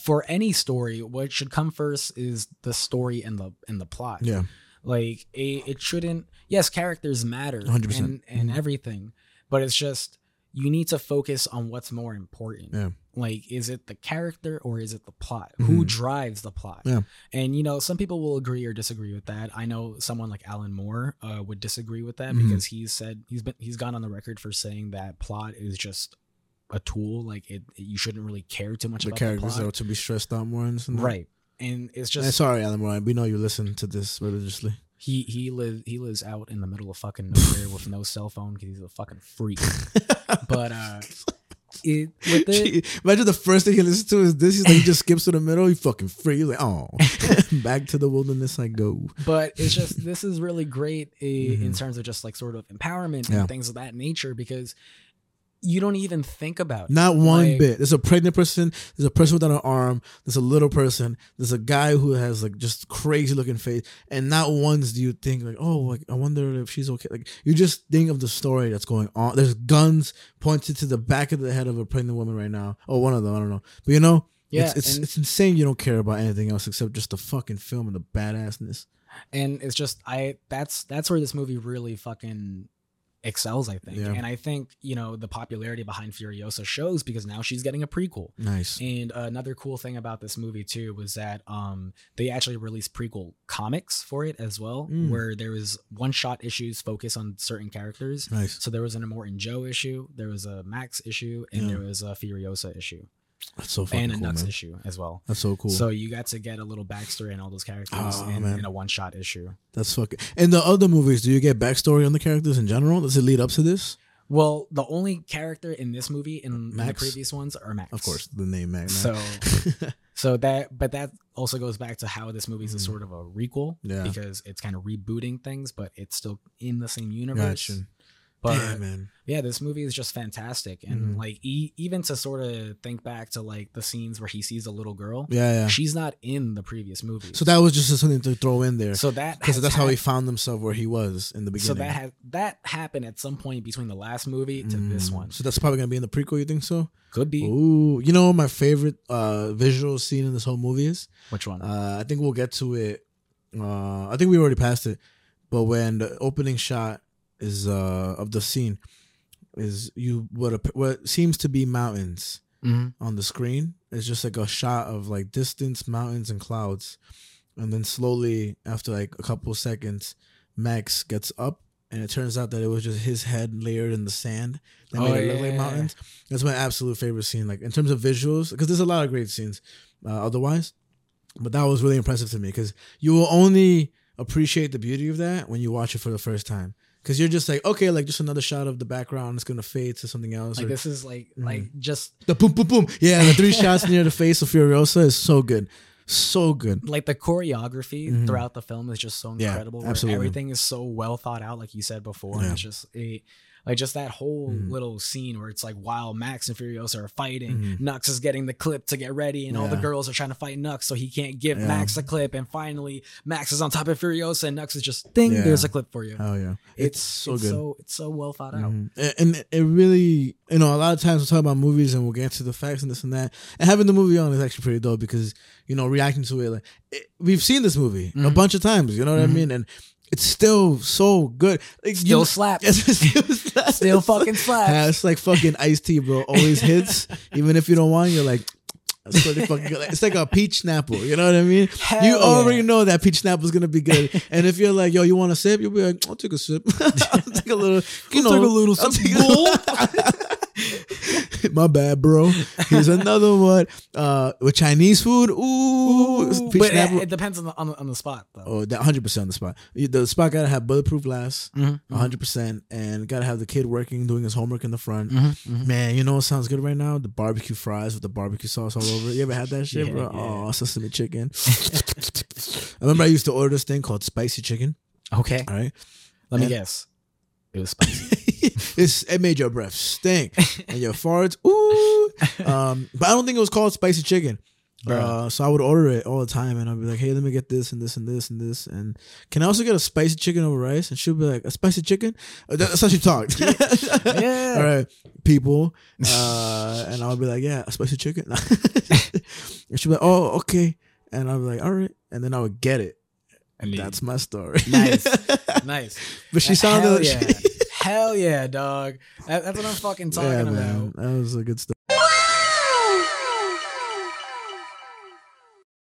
for any story, what should come first is the story and the and the plot. Yeah. Like it, it shouldn't. Yes, characters matter 100%. and and Mhm. everything, but it's just you need to focus on what's more important. Yeah. Like, is it the character or is it the plot? Who Mhm. drives the plot? Yeah. And you know, some people will agree or disagree with that. I know someone like Alan Moore uh, would disagree with that Mhm. because he's said he's been he's gone on the record for saying that plot is just a tool. Like it, you shouldn't really care too much the about characters the are to be stressed out more and and right. And it's just sorry, Alan Moore. We know you listen to this religiously. he he lives he lives out in the middle of fucking nowhere with no cell phone because he's a fucking freak. but uh, it with Gee, Imagine the first thing he listens to is this. He's like, he just skips to the middle. He fucking free. He's like, oh, back to the wilderness I go. but it's just this is really great i in Mhm. terms of just like sort of empowerment Yeah. and things of that nature because you don't even think about it. Not one Like- bit. There's a pregnant person. There's a person without an arm. There's a little person. There's a guy who has like just crazy looking face. And not once do you think like, oh, like I wonder if she's okay. Like you just think of the story that's going on. There's guns pointed to the back of the head of a pregnant woman right now. Oh, one of them. I don't know. But you know, Yeah, it's it's, it's insane. You don't care about anything else except just the fucking film and the badassness. and it's just i that's that's where this movie really fucking excels i think Yeah. and i think you know the popularity behind furiosa shows because now she's getting a prequel Nice. and another cool thing about this movie too was that um they actually released prequel comics for it as well Mm. where there was one shot issues focus on certain characters Nice. so there was an Immortan Joe issue, there was a Max issue, and Yeah. there was a Furiosa issue, That's so fucking and a cool, Nux man. issue as well. That's so cool. So you got to get a little backstory on all those characters Oh, in, in a one shot issue. That's fucking. In the other movies, do you get backstory on the characters in general? Does it lead up to this? Well, the only character in this movie in, in the previous ones are Max. Of course, the name Mac. So so that but that also goes back to how this movie is a Mhm. sort of a requel Yeah. because it's kind of rebooting things, but it's still in the same universe. gotcha. But Damn, man. yeah this movie is just fantastic and Mhm. like e- even to sort of think back to like the scenes where he sees a little girl Yeah, yeah. she's not in the previous movie So that was just something to throw in there so that because that's how he found himself where he was in the beginning. so that has that happened at some point between the last movie to this Mm. one So that's probably gonna be in the prequel. You think so? could be Ooh, you know my favorite uh visual scene in this whole movie is? which one Uh, I think we'll get to it. Uh, I think we already passed it, but when the opening shot is uh of the scene is you what ap- what seems to be mountains Mhm. on the screen. It's just like a shot of like distance, mountains, and clouds, and then slowly after like a couple seconds, Max gets up. And it turns out that it was just his head layered in the sand that Oh, made it look yeah, like mountains. That's my absolute favorite scene. Like in terms of visuals, because there's a lot of great scenes uh, otherwise, but that was really impressive to me because you will only appreciate the beauty of that when you watch it for the first time. Because you're just like, okay, like just another shot of the background. It's gonna fade to something else. like or- this is like Mhm. like just the boom, boom, boom. Yeah, the three shots near the face of Furiosa is so good, so good. like the choreography Mhm. throughout the film is just so incredible. where absolutely. Everything is so well thought out, like you said before. Yeah. It's just a like just that whole Mhm. little scene where it's like while Max and Furiosa are fighting, Mhm. Nux is getting the clip to get ready, and all the girls are trying to fight Nux so he can't give Yeah. Max a clip. And finally, Max is on top of Furiosa, and Nux is just ding, Yeah. there's a clip for you. Oh yeah, it's, so it's good. So it's so well thought out. Mhm. And- And it really, you know, a lot of times we talk about movies and we'll get into the facts and this and that. And having the movie on is actually pretty dope because, you know, reacting to it, like, it, we've seen this movie a Mhm. bunch of times, you know what Mhm. I mean? And it's still so good. Like, you Still slaps. Yes, still. Still fucking slaps. Yeah, it's like fucking iced tea, bro. Always hits. Even if you don't want, you're like, That's pretty fucking good. It's like a peach snapple. You know what I mean? Hell you already yeah. know that peach snapple is gonna be good. and if you're like, yo, you want a sip? You'll be like, I'll take a sip. I'll take a little. You I'll know, take a little sip, My bad, bro. Here's another one. Uh, with Chinese food. Ooh, peach but it, it depends on the, on the on the spot though. Oh, that hundred percent on the spot. The spot gotta have bulletproof glass, Mhm, hundred percent, and gotta have the kid working, doing his homework in the front. mhm, mhm. Man, you know what sounds good right now? The barbecue fries with the barbecue sauce all over. it. You ever had that shit, Yeah, bro? yeah. Oh, sesame chicken. I remember I used to order this thing called spicy chicken. Okay, All right, let me And- guess. It was spicy. it's it made your breath stink and your farts. Ooh, um, but I don't think it was called spicy chicken. Uh, so I would order it all the time, and I'd be like, "Hey, let me get this and this and this and this." And can I also get a spicy chicken over rice? And she'll be like, "A spicy chicken?" Uh, That's how she talked. Yeah. All right, people. Uh, and I'll be like, "Yeah, a spicy chicken." and she'll be like, "Oh, okay." And I'll be like, "All right." And then I would get it. And That's my story. Nice. nice. but she Hell sounded. yeah. Hell yeah, dog. That, that's what I'm fucking talking yeah, about. that was a good story. I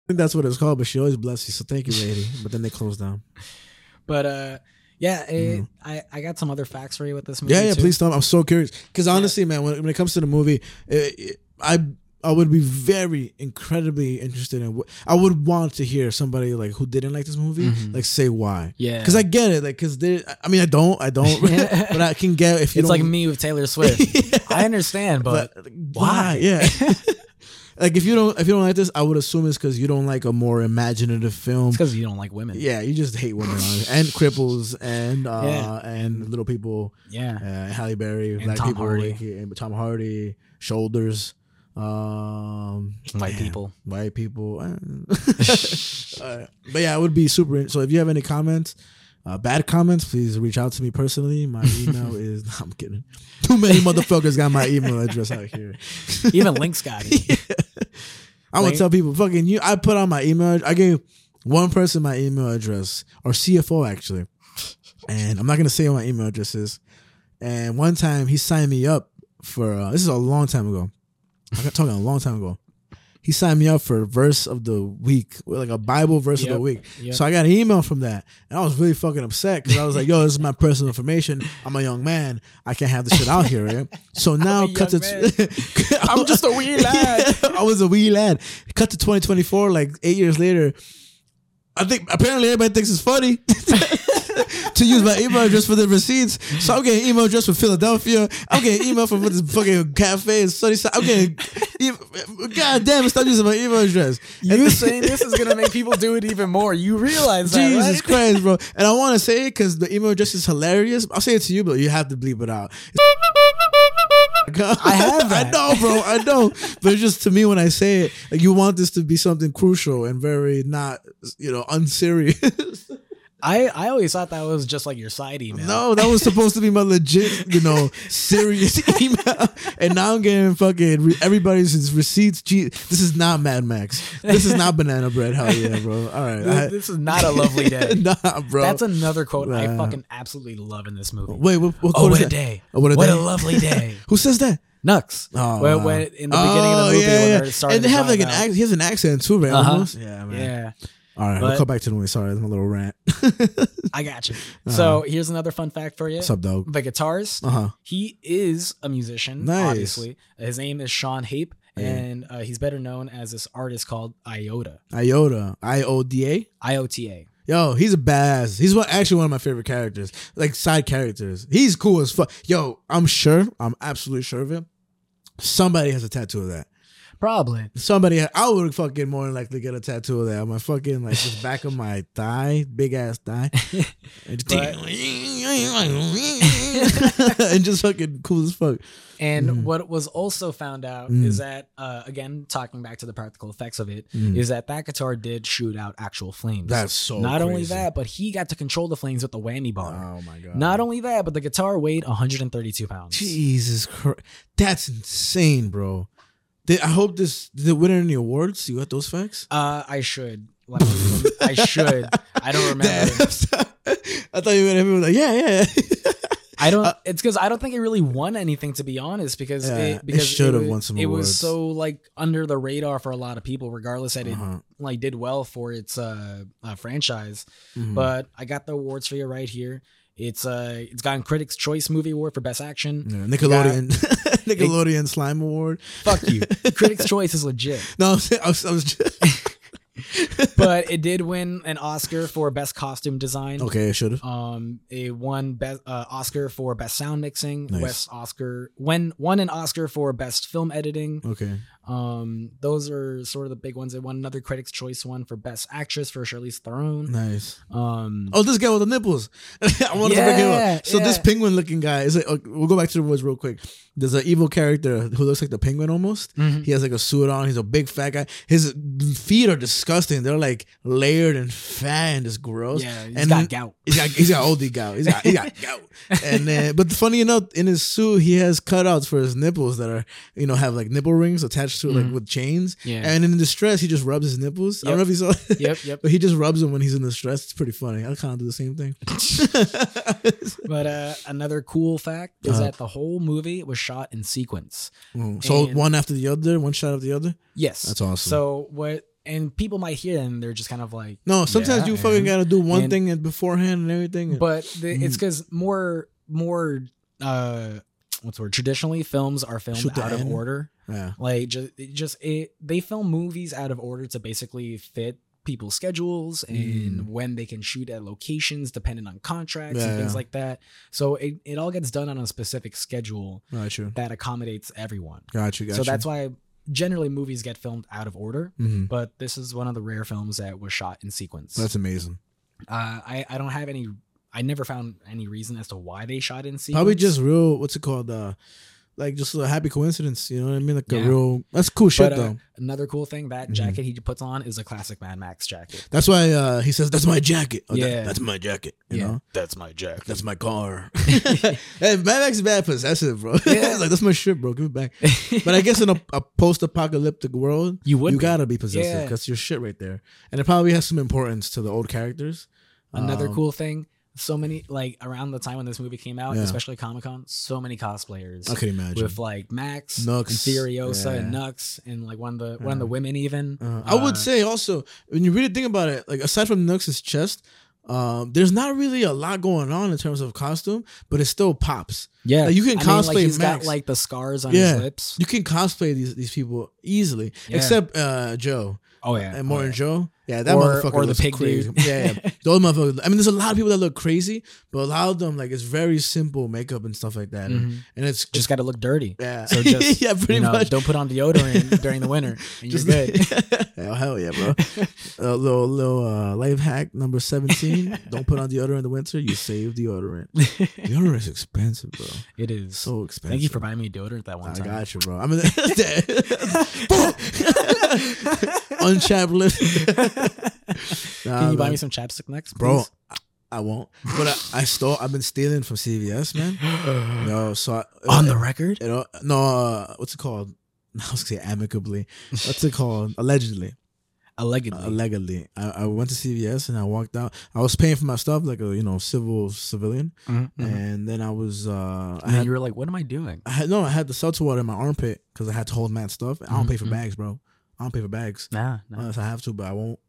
think that's what it's called, but she always bless you. So thank you, lady. But then they closed down. But uh, yeah, it, I I got some other facts for you with this movie. Yeah, yeah. too. Please tell me. I'm so curious because honestly, man, when, when it comes to the movie, it, it- I I would be very incredibly interested in. What, I would want to hear somebody like who didn't like this movie, Mhm. like say why. Yeah. Because I get it, like because they. I mean, I don't, I don't, but I can get if you. It's like me with Taylor Swift. I understand, but, but, why? why? Yeah. like if you don't if you don't like this, I would assume it's because you don't like a more imaginative film. because you don't like women. Yeah, you just hate women and cripples and uh Yeah. and little people. Yeah. Uh, Halle Berry, black Tom people, Hardy. like, and Tom Hardy, shoulders, um, White man, people. white people. Uh, but yeah, it would be super. So if you have any comments, uh, bad comments, please reach out to me personally. My email is. I'm kidding. Too many motherfuckers got my email address out here. Even Link's got it. I'm gonna tell people, fucking you. I put on my email. I gave one person my email address, or CFO actually, and I'm not gonna say what my email address is. And one time he signed me up for. Uh, this is a long time ago. I'm talking a long time ago. He signed me up for verse of the week, like a Bible verse of the week. yep. So I got an email from that, and I was really fucking upset because I was like, "Yo, this is my personal information. I'm a young man. I can't have this shit out here, right?" So now, cut to young I'm just a wee lad. I was a wee lad. Cut to 2024, like eight years later. I think apparently everybody thinks it's funny to use my email address for the receipts. So I'm getting email address from Philadelphia. I'm getting email from this fucking cafe in Sunnyside. I'm getting, god damn it, stop using my email address. You saying this is gonna make people do it even more. You realize that, Jesus right? Christ, bro. And I want to say it because the email address is hilarious. I'll say it to you, but you have to bleep it out. I have I know, bro. I know. But it's just to me when I say it, like you want this to be something crucial and very not, you know, unserious. I, I always thought that was just like your side email. no, that was supposed to be my legit, you know, serious email. And now I'm getting fucking re- everybody's receipts. Gee, this is not Mad Max. This is not banana bread. Hell yeah, bro. All right. This, I- this is not a lovely day. nah, bro. That's another quote I fucking absolutely love in this movie. Wait, what, what oh, quote what is a day. Oh, what a what day. a lovely day. Who says that? Nux. Oh, when, wow. when in the beginning of the Oh, movie, yeah, when yeah. they're starting and they to have like an out. accent. He has an accent too, right? Uh-huh. Almost. Yeah, man. Yeah, All right, But- we'll come back to the movie. Sorry, that's my little rant. I got you. So here's another fun fact for you. Uh-huh. What's up, dog? The guitarist, Uh huh. he is a musician. Nice. Obviously, his name is Sean Hape, Yeah. and uh, he's better known as this artist called Iota. Iota, I O D A. I O T A. Yo, he's a badass. He's one, actually one of my favorite characters, like side characters. He's cool as fuck. Yo, I'm sure, I'm absolutely sure of it. Somebody has a tattoo of that. Probably. Somebody, I would fucking more than likely get a tattoo of that on my fucking like just back of my thigh, big ass thigh, and just, and just fucking cool as fuck. And Mhm. what was also found out Mm. is that, uh, again, talking back to the practical effects of it, is Mm. that that guitar did shoot out actual flames. That's so Not only that, but he got to control the flames with the whammy bar. Oh my god. Not only that, but the guitar weighed 132 pounds. Jesus Christ, that's insane, bro. Did, I hope this did it win any awards? You got those facts? Uh, I should. Let me- let me- I should. I don't remember. I thought you were gonna like, yeah, yeah. I don't. Uh, it's because I don't think it really won anything, to be honest. Because Yeah, it it, because should've wa- won some It awards. was so like under the radar for a lot of people, regardless that it Uh-huh. like did well for its uh, uh franchise. Mhm. But I got the awards for you right here. It's uh, it's gotten Critics' Choice Movie Award for Best Action. Yeah, Nickelodeon, Nickelodeon Slime Award. Fuck you. Critics' Choice is legit, No, I was, I was, I was just, but it did win an Oscar for Best Costume Design. okay. I should have. Um, it won best uh, Oscar for best sound mixing. Nice. Best Oscar when won an Oscar for best film editing. Okay. Um, those are sort of the big ones. It won another Critics' Choice one for best actress for Charlize Theron. Nice. Um, Oh, this guy with the nipples. I wanted to bring him up. So this penguin looking guy is like. okay, we'll go back to the woods real quick. There's an evil character who looks like the penguin almost. Mhm. He has like a suit on. He's a big fat guy. His feet are disgusting. They're like layered and fat and just gross. yeah, he's and got gout. He's got he's got OD gout. He's got he got gout. And then, but funny enough, in his suit, he has cutouts for his nipples that are you know have like nipple rings attached to it, like Mhm. with chains. Yeah. And in distress, he just rubs his nipples. I don't know if you saw. Yep, yep. but he just rubs them when he's in distress. It's pretty funny. I kind of do the same thing. But uh, another cool fact is Uh-huh. that the whole movie was shot in sequence. Mm. so And- one after the other, one shot after the other. Yes, That's awesome. So what? And people might hear and they're just kind of like, No, sometimes Yeah, you fucking and- gotta do one and- thing beforehand and everything. but the, Mm-hmm. it's because more more uh what's the word traditionally films are filmed Shoot out of end. order yeah, like just just it they film movies out of order to basically fit people's schedules and Mm. when they can shoot at locations depending on contracts Yeah, and things yeah. like that so it, it all gets done on a specific schedule got you, that accommodates everyone got you, got so that's why generally movies get filmed out of order Mhm. but this is one of the rare films that was shot in sequence that's amazing. uh, I I don't have any. I never found any reason as to why they shot in sequence. Probably just real. What's it called? Uh, like just a happy coincidence. You know what I mean? Like a real. That's cool shit But, uh, though. another cool thing that Mhm. jacket he puts on is a classic Mad Max jacket. That's why uh, he says that's my jacket. Oh, that- Yeah. that's my jacket. You know, that's my jacket. that's my car. hey, Mad Max is bad possessive, bro. Yeah. Like that's my shit, bro. Give it back. But I guess in a, a post-apocalyptic world, you would you be. gotta be possessive Yeah. because your shit right there, and it probably has some importance to the old characters. Another Um, cool thing. So many like around the time when this movie came out, Yeah. especially Comic Con, so many cosplayers I could imagine. with like Max, Nux, and Furiosa, and yeah. Nux, and like one of the one of the women even. Uh, I would Uh, say also when you really think about it, like aside from Nux's chest, um, there's not really a lot going on in terms of costume, but it still pops. yeah, like, you can like, cosplay he's Max. got like the scars on Yeah. his lips. You can cosplay these these people easily, Yeah. except uh, Joe Oh yeah, and oh, Morton yeah. Joe. Yeah, that Or- motherfucker or the pig crazy. dude. Yeah, yeah, those motherfuckers. I mean, there's a lot of people that look crazy, but a lot of them like it's very simple makeup and stuff like that, and, Mhm. and it's Just got to look dirty. yeah, So just yeah, pretty you know, much. don't put on deodorant during the winter, and you're Just good. hell, hell yeah, bro. A little little uh, life hack number seventeen: Don't put on deodorant in the winter. You save deodorant. Deodorant is expensive, bro. it is. So expensive. Thank you for buying me deodorant that one I time. I got you, bro. I mean, unchapped lip. Can you buy me some chapstick next, bro? please? I, I won't. But I, I stole. I've been stealing from CVS, man. no, so I, On the record, you know, no, uh, what's it called? I was gonna say amicably. What's it called? Allegedly. allegedly. Allegedly. I, I went to CVS and I walked out. I was paying for my stuff like a you know civil civilian, Mhm, mhm. and then I was uh I had you were like, "What am I doing?" I had no I had the seltzer water in my armpit because I had to hold mad stuff. I don't Mhm, pay for mhm. bags, bro. I don't pay for bags Nah, nah. unless I have to, but I won't.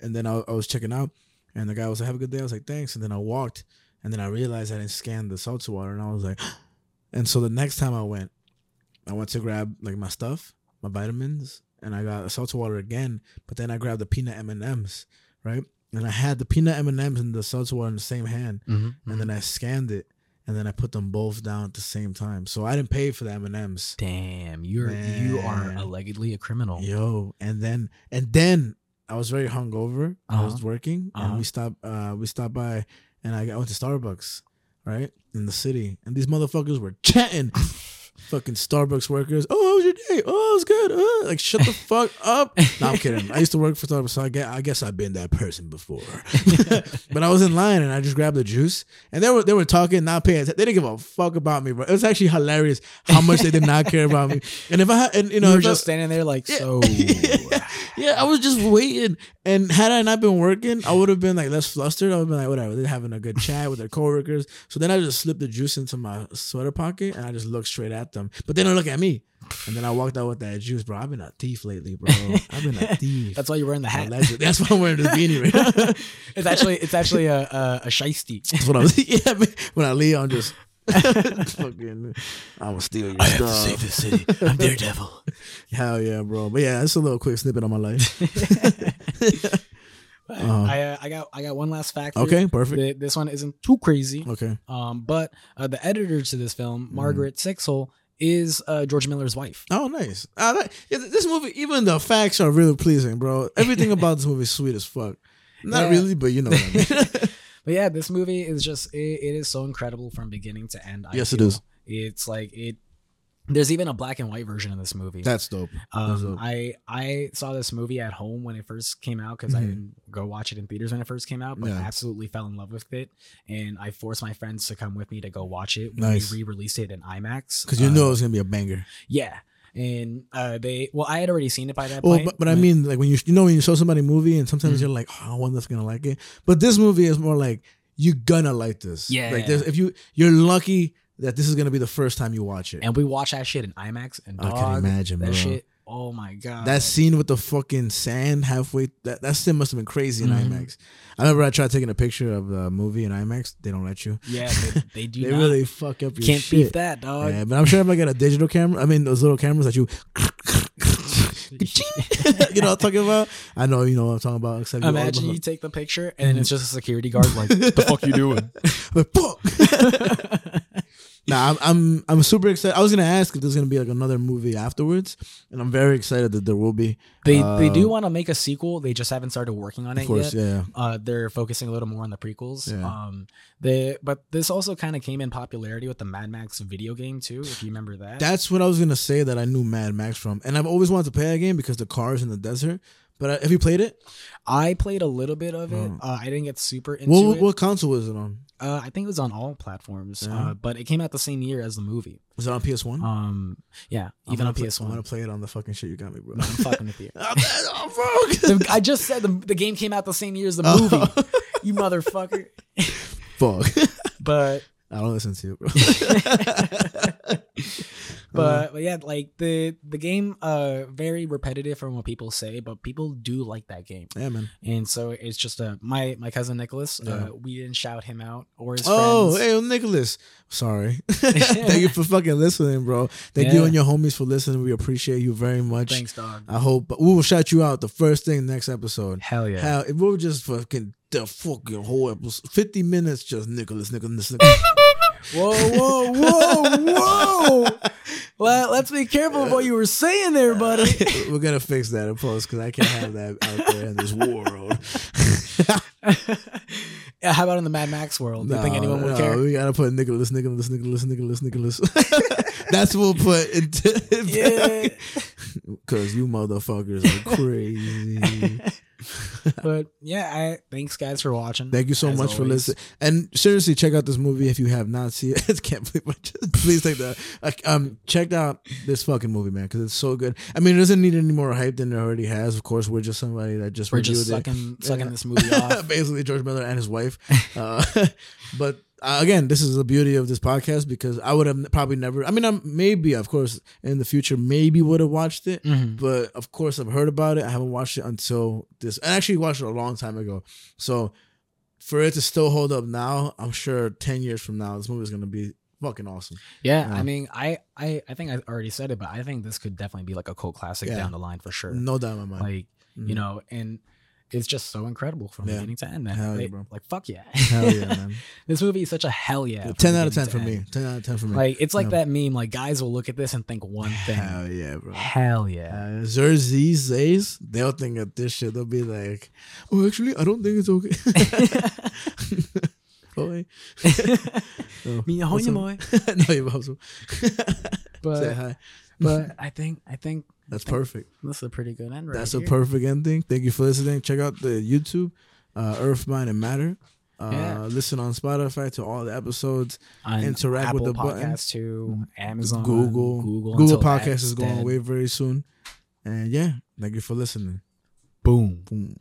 And then I, I was checking out, and the guy was like, "Have a good day." I was like, "Thanks." And then I walked, and then I realized I didn't scan the seltzer water, and I was like, and so the next time I went, I went to grab like my stuff, my vitamins, and I got seltzer water again. But then I grabbed the peanut M and M's, right? And I had the peanut M and M's and the seltzer water in the same hand, Mhm, and then I scanned it, and then I put them both down at the same time. So I didn't pay for the M and M's. Damn, you're you are allegedly a criminal. Yo, and then and then I was very hungover. I was Uh-huh. working, and Uh-huh. we stopped. Uh, we stopped by, and I, I went to Starbucks, right in the city, and these motherfuckers were chatting. fucking Starbucks workers. Oh, how was your day? Oh, it was good. Uh, like, shut the fuck up. No, I'm kidding. I used to work for Starbucks, so I guess, I guess I've been that person before. but I was in line and I just grabbed the juice, and they were they were talking, not paying. attention. They didn't give a fuck about me, bro. It was actually hilarious how much they did not care about me. And if I had, and you know, You were if I- just standing there like, so. yeah, I was just waiting. And had I not been working, I would have been like less flustered. I would have been like, whatever. They're having a good chat with their coworkers. So then I just slipped the juice into my sweater pocket and I just looked straight at them. But they don't look at me. And then I walked out with that juice, bro. I've been a thief lately, bro. I've been a thief. That's why you're wearing the hat. That's why I'm wearing this beanie right now. It's actually it's actually a a, a shiesty. That's what I'm yeah, when I leave, I'm just fucking I'm gonna steal your stuff. the city. I'm Daredevil. Hell yeah, bro. But yeah, that's a little quick snippet on my life. I uh, I got I got one last fact. Okay, perfect. Th- This one isn't too crazy. Okay. Um, but uh, the editor to this film, Mm-hmm. Margaret Sixel, is uh, George Miller's wife. Oh, nice. I like yeah, this movie. Even the facts are really pleasing, bro. Everything about this movie is sweet as fuck. Not Yeah. really, but you know what I mean. But yeah, this movie is just it, it is so incredible from beginning to end. I Yes, it feel. is. It's like it. There's even a black and white version of this movie. That's dope. That's Um, dope. I I saw this movie at home when it first came out because I Mhm. didn't go watch it in theaters when it first came out, but Yeah. I absolutely fell in love with it, and I forced my friends to come with me to go watch it when Nice. they re-released it in IMAX. Because you Uh, know it was gonna be a banger. yeah, and uh, they well, I had already seen it by that Well, point. but, but I mean, like when you you know when you show somebody a movie and sometimes Mhm. you're like, oh, I wonder if gonna like it. But this movie is more like you're gonna like this. Yeah. Like there's- if you you're lucky that this is gonna be the first time you watch it. and we watch that shit in IMAX, and I dog, can imagine, that bro. shit. Oh my god, That scene with the fucking sand halfway that that scene must have been crazy in Mhm. IMAX. I remember I tried taking a picture of the movie in IMAX. They don't let you. yeah, they, they do They really fuck up your can't shit. beat that, dog. Yeah, but I'm sure if I get a digital camera, I mean those little cameras that you, you know what I'm talking about. I know you know what I'm talking about. Except you Imagine the- you take the picture and then it's just a security guard like, "The fuck you doing?" Fuck. Nah, I'm, I'm I'm super excited. I was gonna ask if there's gonna be like another movie afterwards, and I'm very excited that there will be. They they Uh, do want to make a sequel. They just haven't started working on it course, yet. yeah. Uh, they're focusing a little more on the prequels. Yeah. Um, they but this also kind of came in popularity with the Mad Max video game too, if you remember that. That's what I was gonna say that I knew Mad Max from, and I've always wanted to play that game because the cars in the desert. But uh, have you played it? I played a little bit of it. Oh. Uh, I didn't get super into What it. what console was it on? Uh, I think it was on all platforms. Yeah. Uh, but it came out the same year as the movie. Was it on PS One? Um, yeah, even on PS One. I'm gonna play it on the fucking shit you got me, bro. I'm fucking with you. I'm I'm. I just said the, the game came out the same year as the Oh. movie. you motherfucker. Fuck. But I don't listen to you, bro. but but yeah, like the the game uh very repetitive from what people say, but people do like that game. yeah, man. And so it's just uh my my cousin Nicholas, Yeah. uh we didn't shout him out or his friends. Oh, friends. hey, Nicholas. Sorry. Thank you for fucking listening, bro. Thank you and your homies for listening. We appreciate you very much. Thanks, dog. I hope we will shout you out the first thing next episode. Hell yeah. Hell, if we were just fucking the fucking whole episode, fifty minutes, just Nicholas, Nicholas, Nicholas. Whoa, whoa, whoa, whoa. Let, let's be careful of what you were saying there, buddy. we're gonna fix that in post because I can't have that out there in this world. yeah, how about in the Mad Max world? Do you think anyone would no, care? We gotta put Nicholas, Nicholas, Nicholas, Nicholas, Nicholas. That's what we'll put into Yeah. Cause you motherfuckers are crazy. But yeah, I thanks guys for watching. Thank you so much for listening. And seriously, check out this movie if you have not seen it. I can't believe I just please take that. Like, um, check out this fucking movie, man, because it's so good. I mean, it doesn't need any more hype than it already has. Of course, we're just somebody that just We're just reviewed it. sucking sucking Yeah. this movie off. Basically, George Miller and his wife. Uh, but uh, again, this is the beauty of this podcast because I would have probably never. I mean, I'm maybe, of course, in the future, maybe would have watched it. Mhm. But of course, I've heard about it. I haven't watched it until this. I actually watched it a long time ago. So for it to still hold up now, I'm sure ten years from now, this movie is gonna be fucking awesome. Yeah. I mean, I, I I think I already said it, but I think this could definitely be like a cult classic Yeah. down the line for sure. No doubt in my mind. Like Mhm. you know, and it's just so incredible from Yeah. beginning to end. Man. Hell yeah, like, bro. like fuck yeah, Hell yeah, man. this movie is such a hell yeah. ten out of ten for to me. Ten out of ten for me. Like it's like Yeah. that meme. Like guys will look at this and think one thing. Hell yeah, bro. Hell yeah. Uh, these days, they'll think of this shit. They'll be like, "Oh, actually, I don't think it's okay." Oh, Me, what's honey boy. no, you're awesome. But hi. But I think I think That's perfect. that's a pretty good end. Right That's a here. perfect ending. Thank you for listening. Check out the YouTube, uh, Earth, Mind, and Matter. Uh, Yeah. Listen on Spotify to all the episodes. On interact Apple with the button. to Amazon, Google, Google, Google Podcast is going dead. away very soon. And yeah, thank you for listening. Boom. Boom.